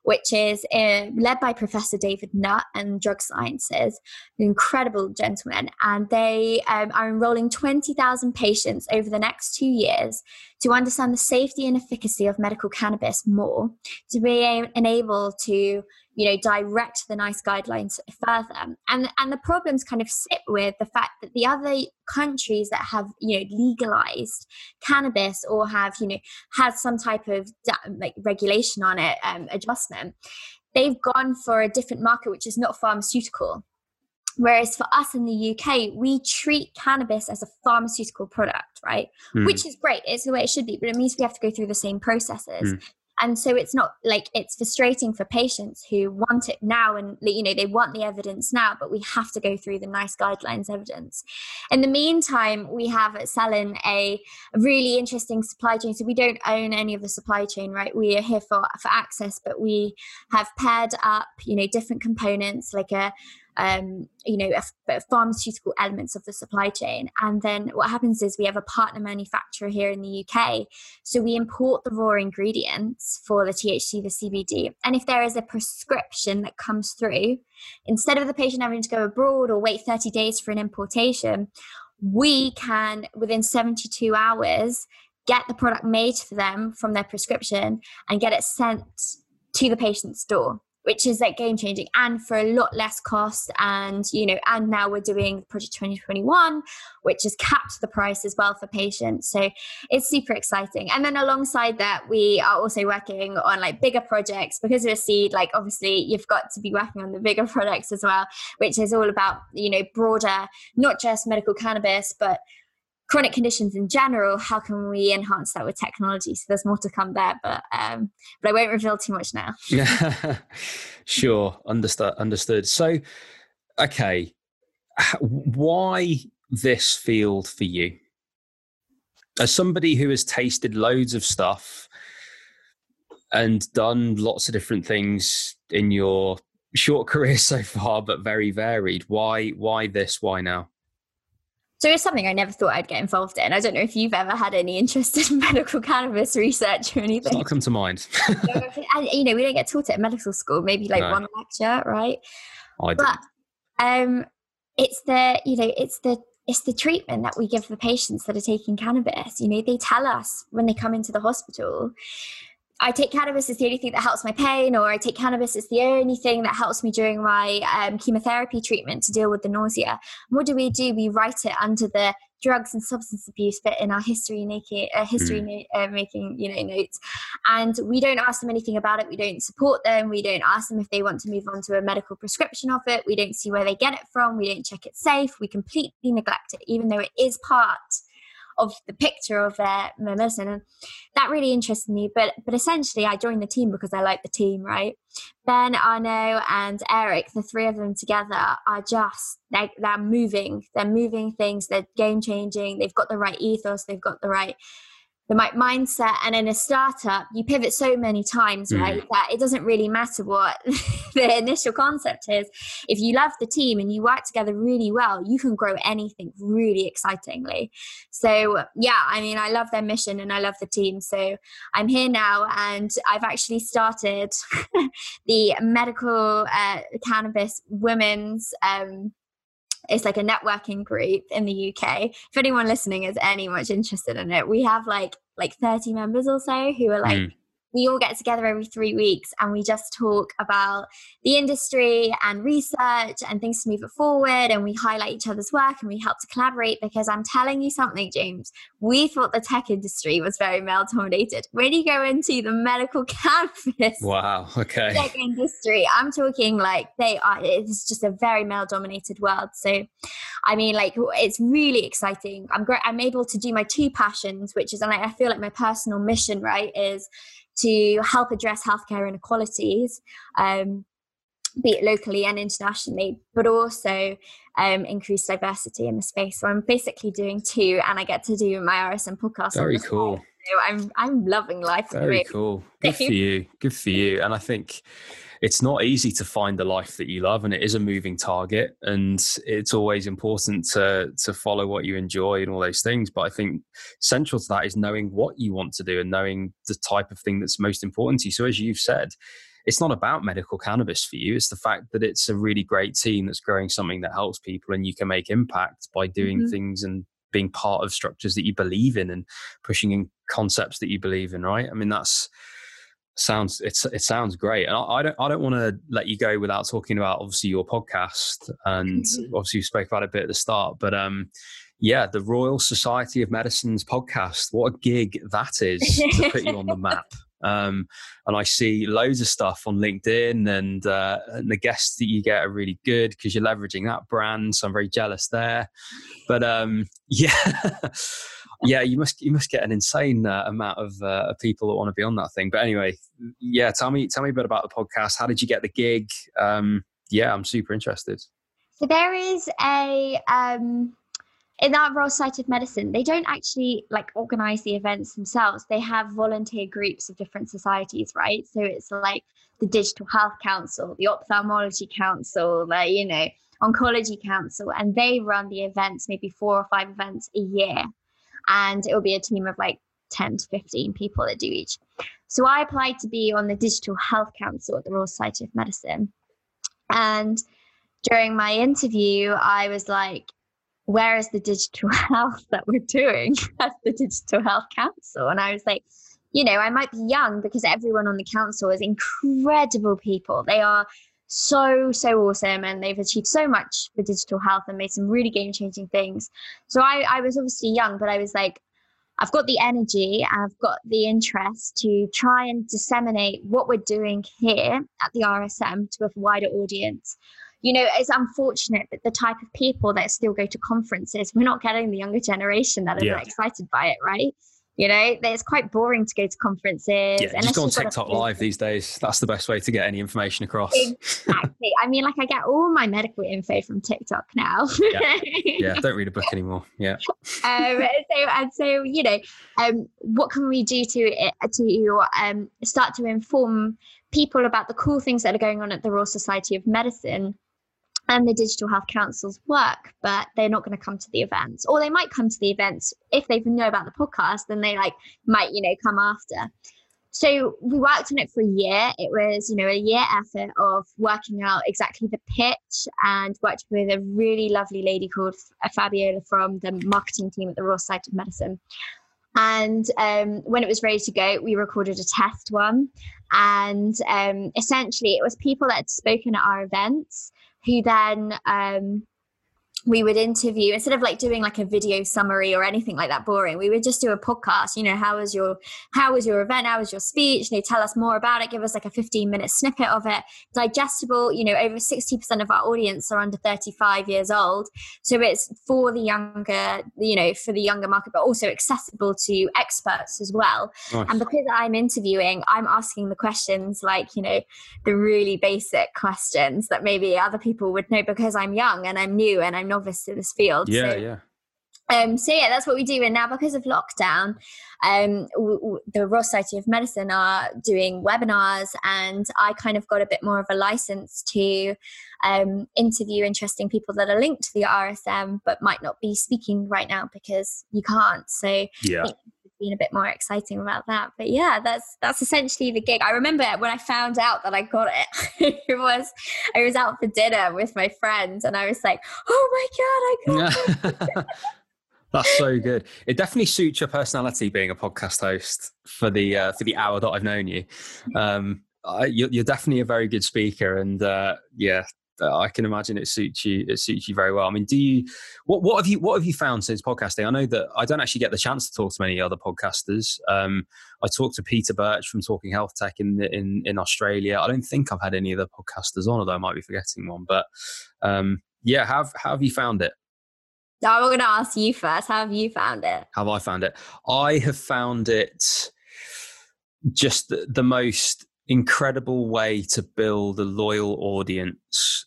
[SPEAKER 2] which is uh, led by Professor David Nutt and Drug Sciences, an incredible gentleman. And they um, are enrolling 20,000 patients over the next two years to understand the safety and efficacy of medical cannabis more, to be enabled to you know direct the nice guidelines further and and the problems kind of sit with the fact that the other countries that have you know legalized cannabis or have you know had some type of like regulation on it um, adjustment they've gone for a different market which is not pharmaceutical Whereas for us in the UK, we treat cannabis as a pharmaceutical product, right? Mm. Which is great. It's the way it should be, but it means we have to go through the same processes. Mm and so it's not like it's frustrating for patients who want it now and you know they want the evidence now but we have to go through the nice guidelines evidence. In the meantime we have at Cellen a really interesting supply chain. So we don't own any of the supply chain right? We are here for for access but we have paired up you know different components like a um, you know, a, pharmaceutical elements of the supply chain. And then what happens is we have a partner manufacturer here in the UK. So we import the raw ingredients for the THC, the CBD. And if there is a prescription that comes through, instead of the patient having to go abroad or wait 30 days for an importation, we can, within 72 hours, get the product made for them from their prescription and get it sent to the patient's door which is like game changing and for a lot less cost. And you know and now we're doing project 2021 which has capped the price as well for patients. So it's super exciting. And then alongside that we are also working on like bigger projects. Because of a seed like obviously you've got to be working on the bigger products as well which is all about you know broader not just medical cannabis but chronic conditions in general, how can we enhance that with technology? So there's more to come there, but um, but I won't reveal too much now.
[SPEAKER 1] sure, understood. Understood. So, okay, why this field for you? As somebody who has tasted loads of stuff and done lots of different things in your short career so far, but very varied, why why this? Why now?
[SPEAKER 2] So it's something I never thought I'd get involved in. I don't know if you've ever had any interest in medical cannabis research or anything.
[SPEAKER 1] It's not come to mind.
[SPEAKER 2] and, you know, we don't get taught it at medical school. Maybe like no. one lecture, right?
[SPEAKER 1] I
[SPEAKER 2] but um, it's the you know it's the it's the treatment that we give the patients that are taking cannabis. You know, they tell us when they come into the hospital I take cannabis, it's the only thing that helps my pain, or I take cannabis, it's the only thing that helps me during my um, chemotherapy treatment to deal with the nausea. And what do we do? We write it under the drugs and substance abuse bit in our history making uh, history mm. uh, making you know notes and we don't ask them anything about it we don't support them we don't ask them if they want to move on to a medical prescription of it we don't see where they get it from we don't check it safe we completely neglect it even though it is part of the picture of uh, their, their medicine. And that really interested me. But but essentially I joined the team because I like the team, right? Ben, Arno, and Eric, the three of them together are just they're, they're moving. They're moving things, they're game changing, they've got the right ethos, they've got the right the mindset and in a startup you pivot so many times mm. right that it doesn't really matter what the initial concept is if you love the team and you work together really well you can grow anything really excitingly so yeah i mean i love their mission and i love the team so i'm here now and i've actually started the medical uh, cannabis women's um, it's like a networking group in the UK. If anyone listening is any much interested in it, we have like like 30 members or so who are like mm we all get together every three weeks and we just talk about the industry and research and things to move it forward and we highlight each other's work and we help to collaborate because i'm telling you something james. We thought the tech industry was very male dominated when you go into the medical cannabis
[SPEAKER 1] wow okay.
[SPEAKER 2] tech industry i'm talking like they are it's just a very male dominated world. So i mean like it's really exciting. I'm great i'm able to do my two passions which is and i feel like my personal mission right is to help address healthcare inequalities, um, be it locally and internationally, but also um, increase diversity in the space. So I'm basically doing two, and I get to do my RSM podcast.
[SPEAKER 1] Very cool.
[SPEAKER 2] So I'm I'm loving life.
[SPEAKER 1] Very cool. Good for you. Good for you. And I think it's not easy to find the life that you love and it is a moving target and it's always important to to follow what you enjoy and all those things. But i think central to that is knowing what you want to do and knowing the type of thing that's most important to you. So as you've said it's not about medical cannabis for you. It's the fact that it's a really great team that's growing something that helps people and you can make impact by doing mm-hmm. things and being part of structures that you believe in and pushing in concepts that you believe in right? I mean that's sounds it's it sounds great and I, I don't i don't want to let you go without talking about obviously your podcast and mm-hmm. obviously you spoke about it a bit at the start but um yeah the royal society of medicine's podcast what a gig that is to put you on the map um, and I see loads of stuff on LinkedIn, and, uh, and the guests that you get are really good because you're leveraging that brand. So I'm very jealous there. But um, yeah, yeah, you must you must get an insane uh, amount of, uh, people that want to be on that thing. But anyway, yeah, tell me tell me a bit about the podcast. How did you get the gig? Um, yeah, I'm super interested.
[SPEAKER 2] So there is a um, in that Royal Society of Medicine, they don't actually like organize the events themselves. They have volunteer groups of different societies, right? So it's like the Digital Health Council, the Ophthalmology Council, the you know Oncology Council, and they run the events, maybe four or five events a year and it will be a team of like 10 to 15 people that do each. So I applied to be on the Digital Health Council at the Royal Society of Medicine. And during my interview, I was like, where is the digital health that we're doing as the Digital Health Council? And I was like, you know, I might be young because everyone on the council is incredible people. They are so so awesome and they've achieved so much for digital health and made some really game changing things. So I, I was obviously young but i was like i've got the energy and i've got the interest to try and disseminate what we're doing here at the rsm to a wider audience. You know it's unfortunate that the type of people that still go to conferences we're not getting the younger generation that are yeah. excited by it right you know, it's quite boring to go to conferences.
[SPEAKER 1] Yeah, just go on TikTok Live these days. That's the best way to get any information across.
[SPEAKER 2] Exactly. I mean, like I get all my medical info from TikTok now.
[SPEAKER 1] yeah. yeah, don't read a book anymore. Yeah.
[SPEAKER 2] um, so and so, you know, um, what can we do to to um, start to inform people about the cool things that are going on at the Royal Society of Medicine? And the digital health councils work but they're not going to come to the events. Or they might come to the events if they know about the podcast then they like might you know come after. So we worked on it for a year. It was you know a year effort of working out exactly the pitch and worked with a really lovely lady called fabiola from the marketing team at the royal society of medicine. And um, when it was ready to go we recorded a test one. And um, essentially it was people that had spoken at our events who then um, we would interview instead of like doing like a video summary or anything like that boring we would just do a podcast you know how was your how was your event? How was your speech? They tell us more about it. Give us like a 15 minute snippet of it. Digestible you know over 60% of our audience are under 35 years old. So it's for the younger you know for the younger market but also accessible to experts as well. Nice. and because i'm interviewing i'm asking the questions like you know the really basic questions that maybe other people would know because i'm young and i'm new and i'm novice to this field.
[SPEAKER 1] Yeah, so, yeah.
[SPEAKER 2] Um, so yeah, that's what we do. And now because of lockdown, um, w- w- the Royal Society of Medicine are doing webinars, and I kind of got a bit more of a license to um, interview interesting people that are linked to the RSM, but might not be speaking right now because you can't. So
[SPEAKER 1] yeah,
[SPEAKER 2] been a bit more exciting about that. But yeah, that's that's essentially the gig. I remember when I found out that I got it. it was I was out for dinner with my friends, and I was like, "Oh my god, I got it!"
[SPEAKER 1] That's so good. It definitely suits your personality being a podcast host for the uh, for the hour that I've known you. Um, I, you're, you're, definitely a very good speaker, and uh, yeah, I can imagine it suits you. It suits you very well. I mean, do you? What what have you what have you found since podcasting? I know that I don't actually get the chance to talk to many other podcasters. Um, I talked to Peter Birch from Talking Health Tech in in in Australia. I don't think I've had any other podcasters on, although I might be forgetting one. But um, yeah, how how have you found it?
[SPEAKER 2] I'm going to ask you first. How have you found it?
[SPEAKER 1] How have I found it? I have found it just the, the most incredible way to build a loyal audience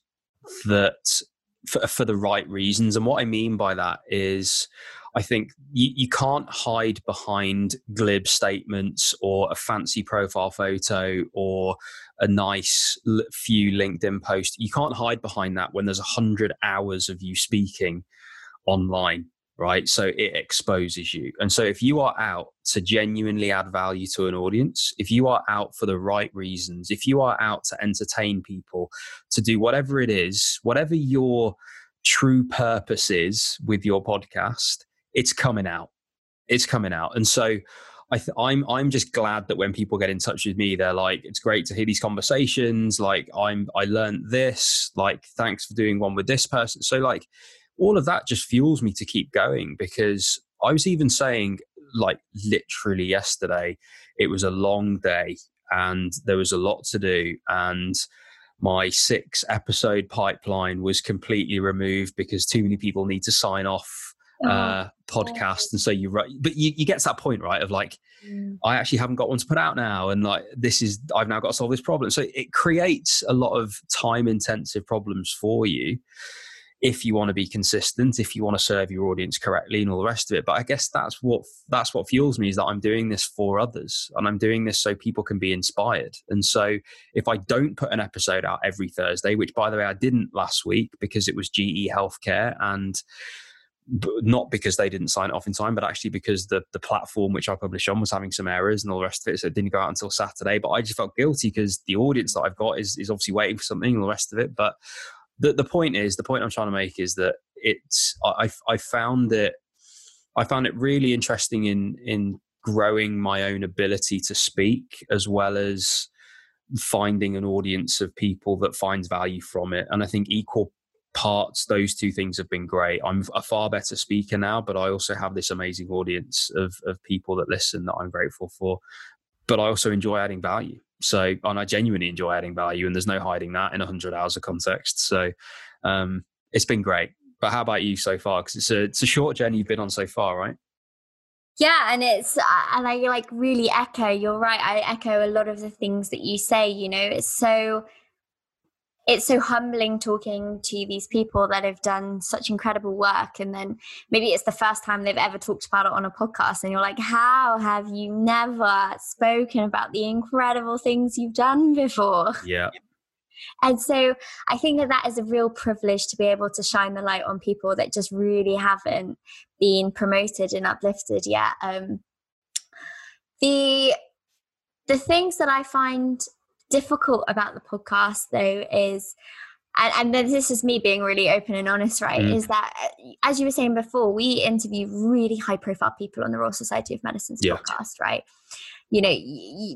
[SPEAKER 1] that for, for the right reasons. And what I mean by that is, I think you, you can't hide behind glib statements or a fancy profile photo or a nice few LinkedIn post. You can't hide behind that when there's a hundred hours of you speaking online right? So it exposes you. And so if you are out to genuinely add value to an audience, if you are out for the right reasons, if you are out to entertain people, to do whatever it is, whatever your true purpose is with your podcast, it's coming out. It's coming out. And so I th- I'm I'm just glad that when people get in touch with me, they're like, it's great to hear these conversations. Like I'm I learned this. Like thanks for doing one with this person. So like all of that just fuels me to keep going because I was even saying, like, literally yesterday, it was a long day and there was a lot to do. And my six episode pipeline was completely removed because too many people need to sign off oh, uh, podcast and so you write but you, you get to that point right of like mm. i actually haven't got one to put out now and like this is i've now got to solve this problem so it creates a lot of time intensive problems for you if you want to be consistent, if you want to serve your audience correctly and all the rest of it. But I guess that's what that's what fuels me is that I'm doing this for others and I'm doing this so people can be inspired. And so if I don't put an episode out every Thursday, which by the way I didn't last week because it was GE Healthcare and not because they didn't sign it off in time, but actually because the the platform which I published on was having some errors and all the rest of it, so it didn't go out until Saturday. But I just felt guilty because the audience that I've got is is obviously waiting for something and all the rest of it. But the the point is the point I'm trying to make is that it's I I found it I found it really interesting in in growing my own ability to speak as well as finding an audience of people that finds value from it. And I think equal parts those two things have been great. I'm a far better speaker now but i also have this amazing audience of of people that listen that i'm grateful for. But i also enjoy adding value so, and I genuinely enjoy adding value, and there's no hiding that in 100 hours of context. So, um, it's been great. But how about you so far? Because it's a it's a short journey you've been on so far, right?
[SPEAKER 2] Yeah, and it's and I like really echo. You're right. I echo a lot of the things that you say. You know, it's so it's so humbling talking to these people that have done such incredible work and then maybe it's the first time they've ever talked about it on a podcast and you're like how have you never spoken about the incredible things you've done before?
[SPEAKER 1] Yeah.
[SPEAKER 2] And so i think that that is a real privilege to be able to shine the light on people that just really haven't been promoted and uplifted yet. Um, the the things that i find difficult about the podcast though is and, and this is me being really open and honest right mm. is that as you were saying before we interview really high profile people on the royal society of medicine's yeah. podcast right you know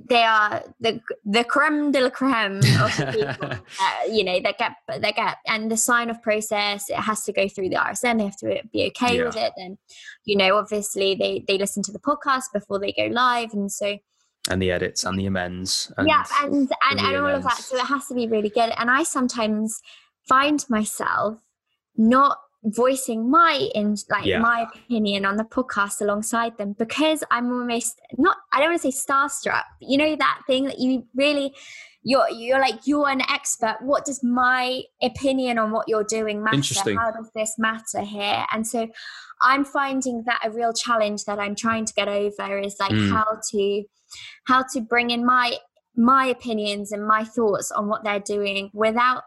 [SPEAKER 2] they are the the creme de la creme of people uh, you know that get they get and the sign of process it has to go through the rsm they have to be okay yeah. with it and you know obviously they they listen to the podcast before they go live and so
[SPEAKER 1] and the edits and the amends
[SPEAKER 2] and yeah and and, and all of that so it has to be really good and i sometimes find myself not voicing my in like yeah. my opinion on the podcast alongside them because i'm almost not i don't want to say starstruck but you know that thing that you really you're you're like you're an expert what does my opinion on what you're doing matter? How does this matter here? And so i'm finding that a real challenge that i'm trying to get over is like mm. how to how to bring in my my opinions and my thoughts on what they're doing without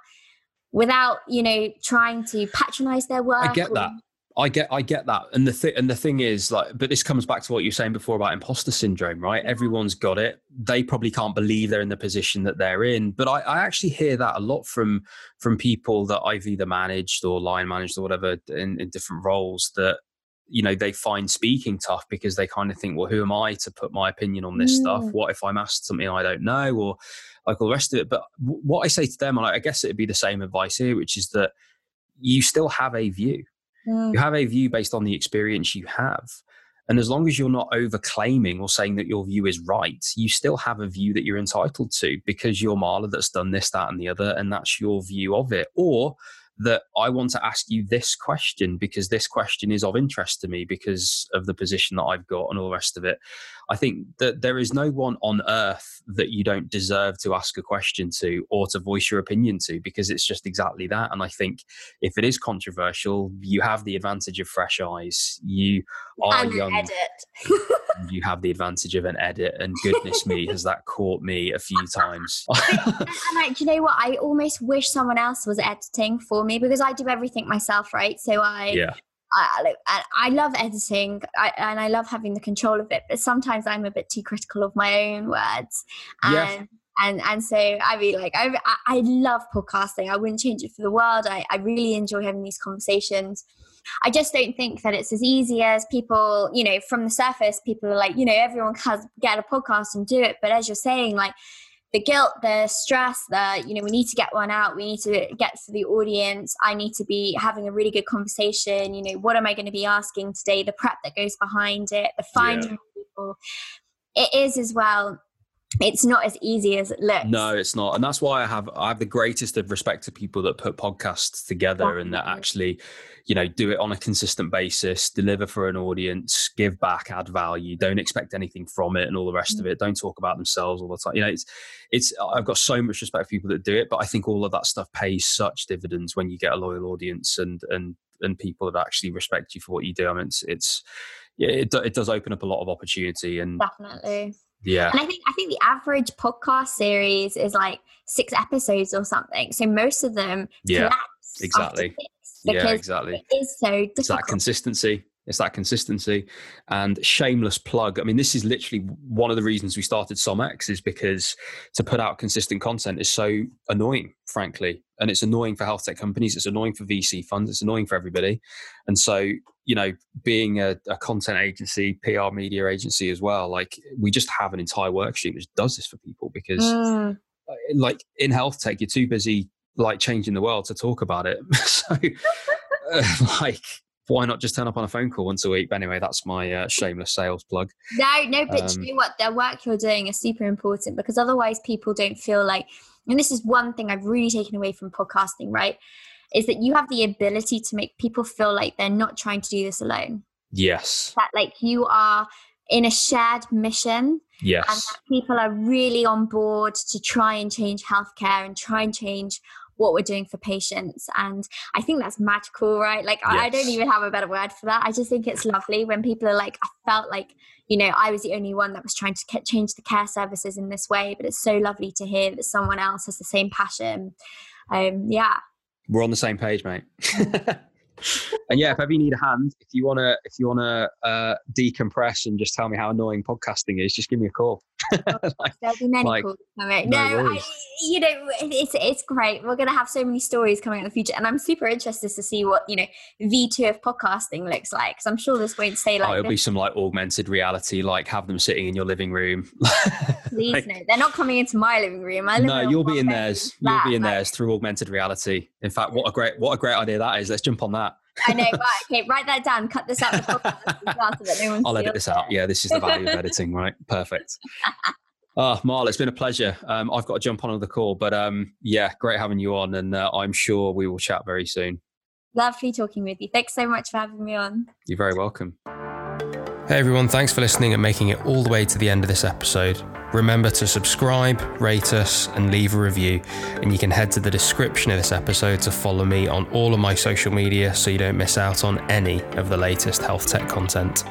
[SPEAKER 2] without you know trying to patronize their work
[SPEAKER 1] i get that I get, I get that, and the thing, and the thing is, like, but this comes back to what you were saying before about imposter syndrome, right? Everyone's got it. They probably can't believe they're in the position that they're in. But I, I actually hear that a lot from from people that I've either managed or line managed or whatever in, in different roles. That you know they find speaking tough because they kind of think well who am i to put my opinion on this mm. stuff what if i'm asked something i don't know or like all the rest of it but w- what i say to them i guess it'd be the same advice here which is that you still have a view mm. you have a view based on the experience you have and as long as you're not overclaiming or saying that your view is right, you still have a view that you're entitled to because you're Mala that's done this, that, and the other, and that's your view of it. Or that I want to ask you this question because this question is of interest to me because of the position that I've got and all the rest of it. I think that there is no one on earth that you don't deserve to ask a question to or to voice your opinion to because it's just exactly that. And I think if it is controversial, you have the advantage of fresh eyes. You are
[SPEAKER 2] and
[SPEAKER 1] young.
[SPEAKER 2] edit.
[SPEAKER 1] you have the advantage of an edit, and goodness me, has that caught me a few times.
[SPEAKER 2] and like, you know what? I almost wish someone else was editing for me because I do everything myself, right? So I,
[SPEAKER 1] yeah.
[SPEAKER 2] I, I, I love editing I, and I love having the control of it, but sometimes I'm a bit too critical of my own words. And,
[SPEAKER 1] Yeah.
[SPEAKER 2] and, and so I mean, like, I, I- I love podcasting. I wouldn't change it for the world. I, I really enjoy having these conversations. I just don't think that it's as easy as people, you know, from the surface, people are like, you know, everyone has get a podcast and do it. But as you're saying, like the guilt, the stress, the, you know, we need to get one out. We need to get to the audience. I need to be having a really good conversation. You know, what am I going to be asking today? The prep that goes behind it, the finding people. It is as well. It's not as easy as it looks.
[SPEAKER 1] No, it's not, and that's why I have I have the greatest of respect to people that put podcasts together and that actually, you know, do it on a consistent basis, deliver for an audience, give back, add value. Don't expect anything from it, and all the rest of mm. it. Don't talk about themselves all the time. You know, it's it's. I've got so much respect for people that do it, but I think all of that stuff pays such dividends when you get a loyal audience and and and people that actually respect you for what you do. I mean, it's it's yeah, it, it does open up a lot of opportunity, and
[SPEAKER 2] Definitely.
[SPEAKER 1] Yeah,
[SPEAKER 2] And I think I think the average podcast series is like six episodes or something. So most of them
[SPEAKER 1] Yeah, exactly. yeah, exactly.
[SPEAKER 2] it is so
[SPEAKER 1] it's that consistency it's that consistency and shameless plug. I mean this is literally one of the reasons we started SOMX is because to put out consistent content is so annoying frankly. And it's annoying for health tech companies it's annoying for vc funds it's annoying for everybody. And so you know being a, a content agency pr media agency as well like we just have an entire worksheet which does this for people because
[SPEAKER 2] Mm,
[SPEAKER 1] uh, like in health tech you're too busy like changing the world to talk about it. So uh, like why not just turn up on a phone call once a week but anyway that's my uh, shameless sales plug
[SPEAKER 2] no, no, but
[SPEAKER 1] Um,
[SPEAKER 2] you know what? The work you're doing is super important because otherwise people don't feel like and this is one thing I've really taken away from podcasting, right? Is that you have the ability to make people feel like they're not trying to do this alone.
[SPEAKER 1] yes
[SPEAKER 2] That like you are in a shared mission and
[SPEAKER 1] yes
[SPEAKER 2] that people are really on board to try and change healthcare and try and change what we're doing for patients and i think that's magical right? Like I, I don't even have a better word for that. I just think it's lovely when people are like i felt like you know i was the only one that was trying to change the care services in this way but it's so lovely to hear that someone else has the same passion. Um yeah.
[SPEAKER 1] We're on the same page mate and yeah if ever you need a hand if you want to if you want to uh, decompress and just tell me how annoying podcasting is just give me a call. Like,
[SPEAKER 2] there'll be many
[SPEAKER 1] Like,
[SPEAKER 2] calls coming.
[SPEAKER 1] no
[SPEAKER 2] no, I, you know it's it's great. We're going to have so many stories coming in the future and i'm super interested to see what you know v2 of podcasting looks like because i'm sure this won't stay
[SPEAKER 1] oh,
[SPEAKER 2] like
[SPEAKER 1] it'll
[SPEAKER 2] this.
[SPEAKER 1] be some like augmented reality like have them sitting in your living room.
[SPEAKER 2] Please
[SPEAKER 1] like-
[SPEAKER 2] no they're not coming into my living room. My living
[SPEAKER 1] no you'll be in
[SPEAKER 2] won't
[SPEAKER 1] theirs.
[SPEAKER 2] be
[SPEAKER 1] you'll be in
[SPEAKER 2] like-
[SPEAKER 1] theirs through augmented reality in fact what a great what a great idea that is let's jump on that
[SPEAKER 2] i know right okay write that down cut this out of the podcast as well so that no
[SPEAKER 1] I'll edit this out.
[SPEAKER 2] it.
[SPEAKER 1] Yeah, this is the value of editing, right? Perfect. Oh, Mala, it's been a pleasure. Um, I've got to jump on another call, but um, yeah, great having you on, and uh, I'm sure we will chat very soon.
[SPEAKER 2] lovely talking with you thanks so much for having me on
[SPEAKER 1] You're very welcome.
[SPEAKER 3] Hey everyone, thanks for listening and making it all the way to the end of this episode. Remember to subscribe, rate us, and leave a review. And you can head to the description of this episode to follow me on all of my social media so you don't miss out on any of the latest health tech content.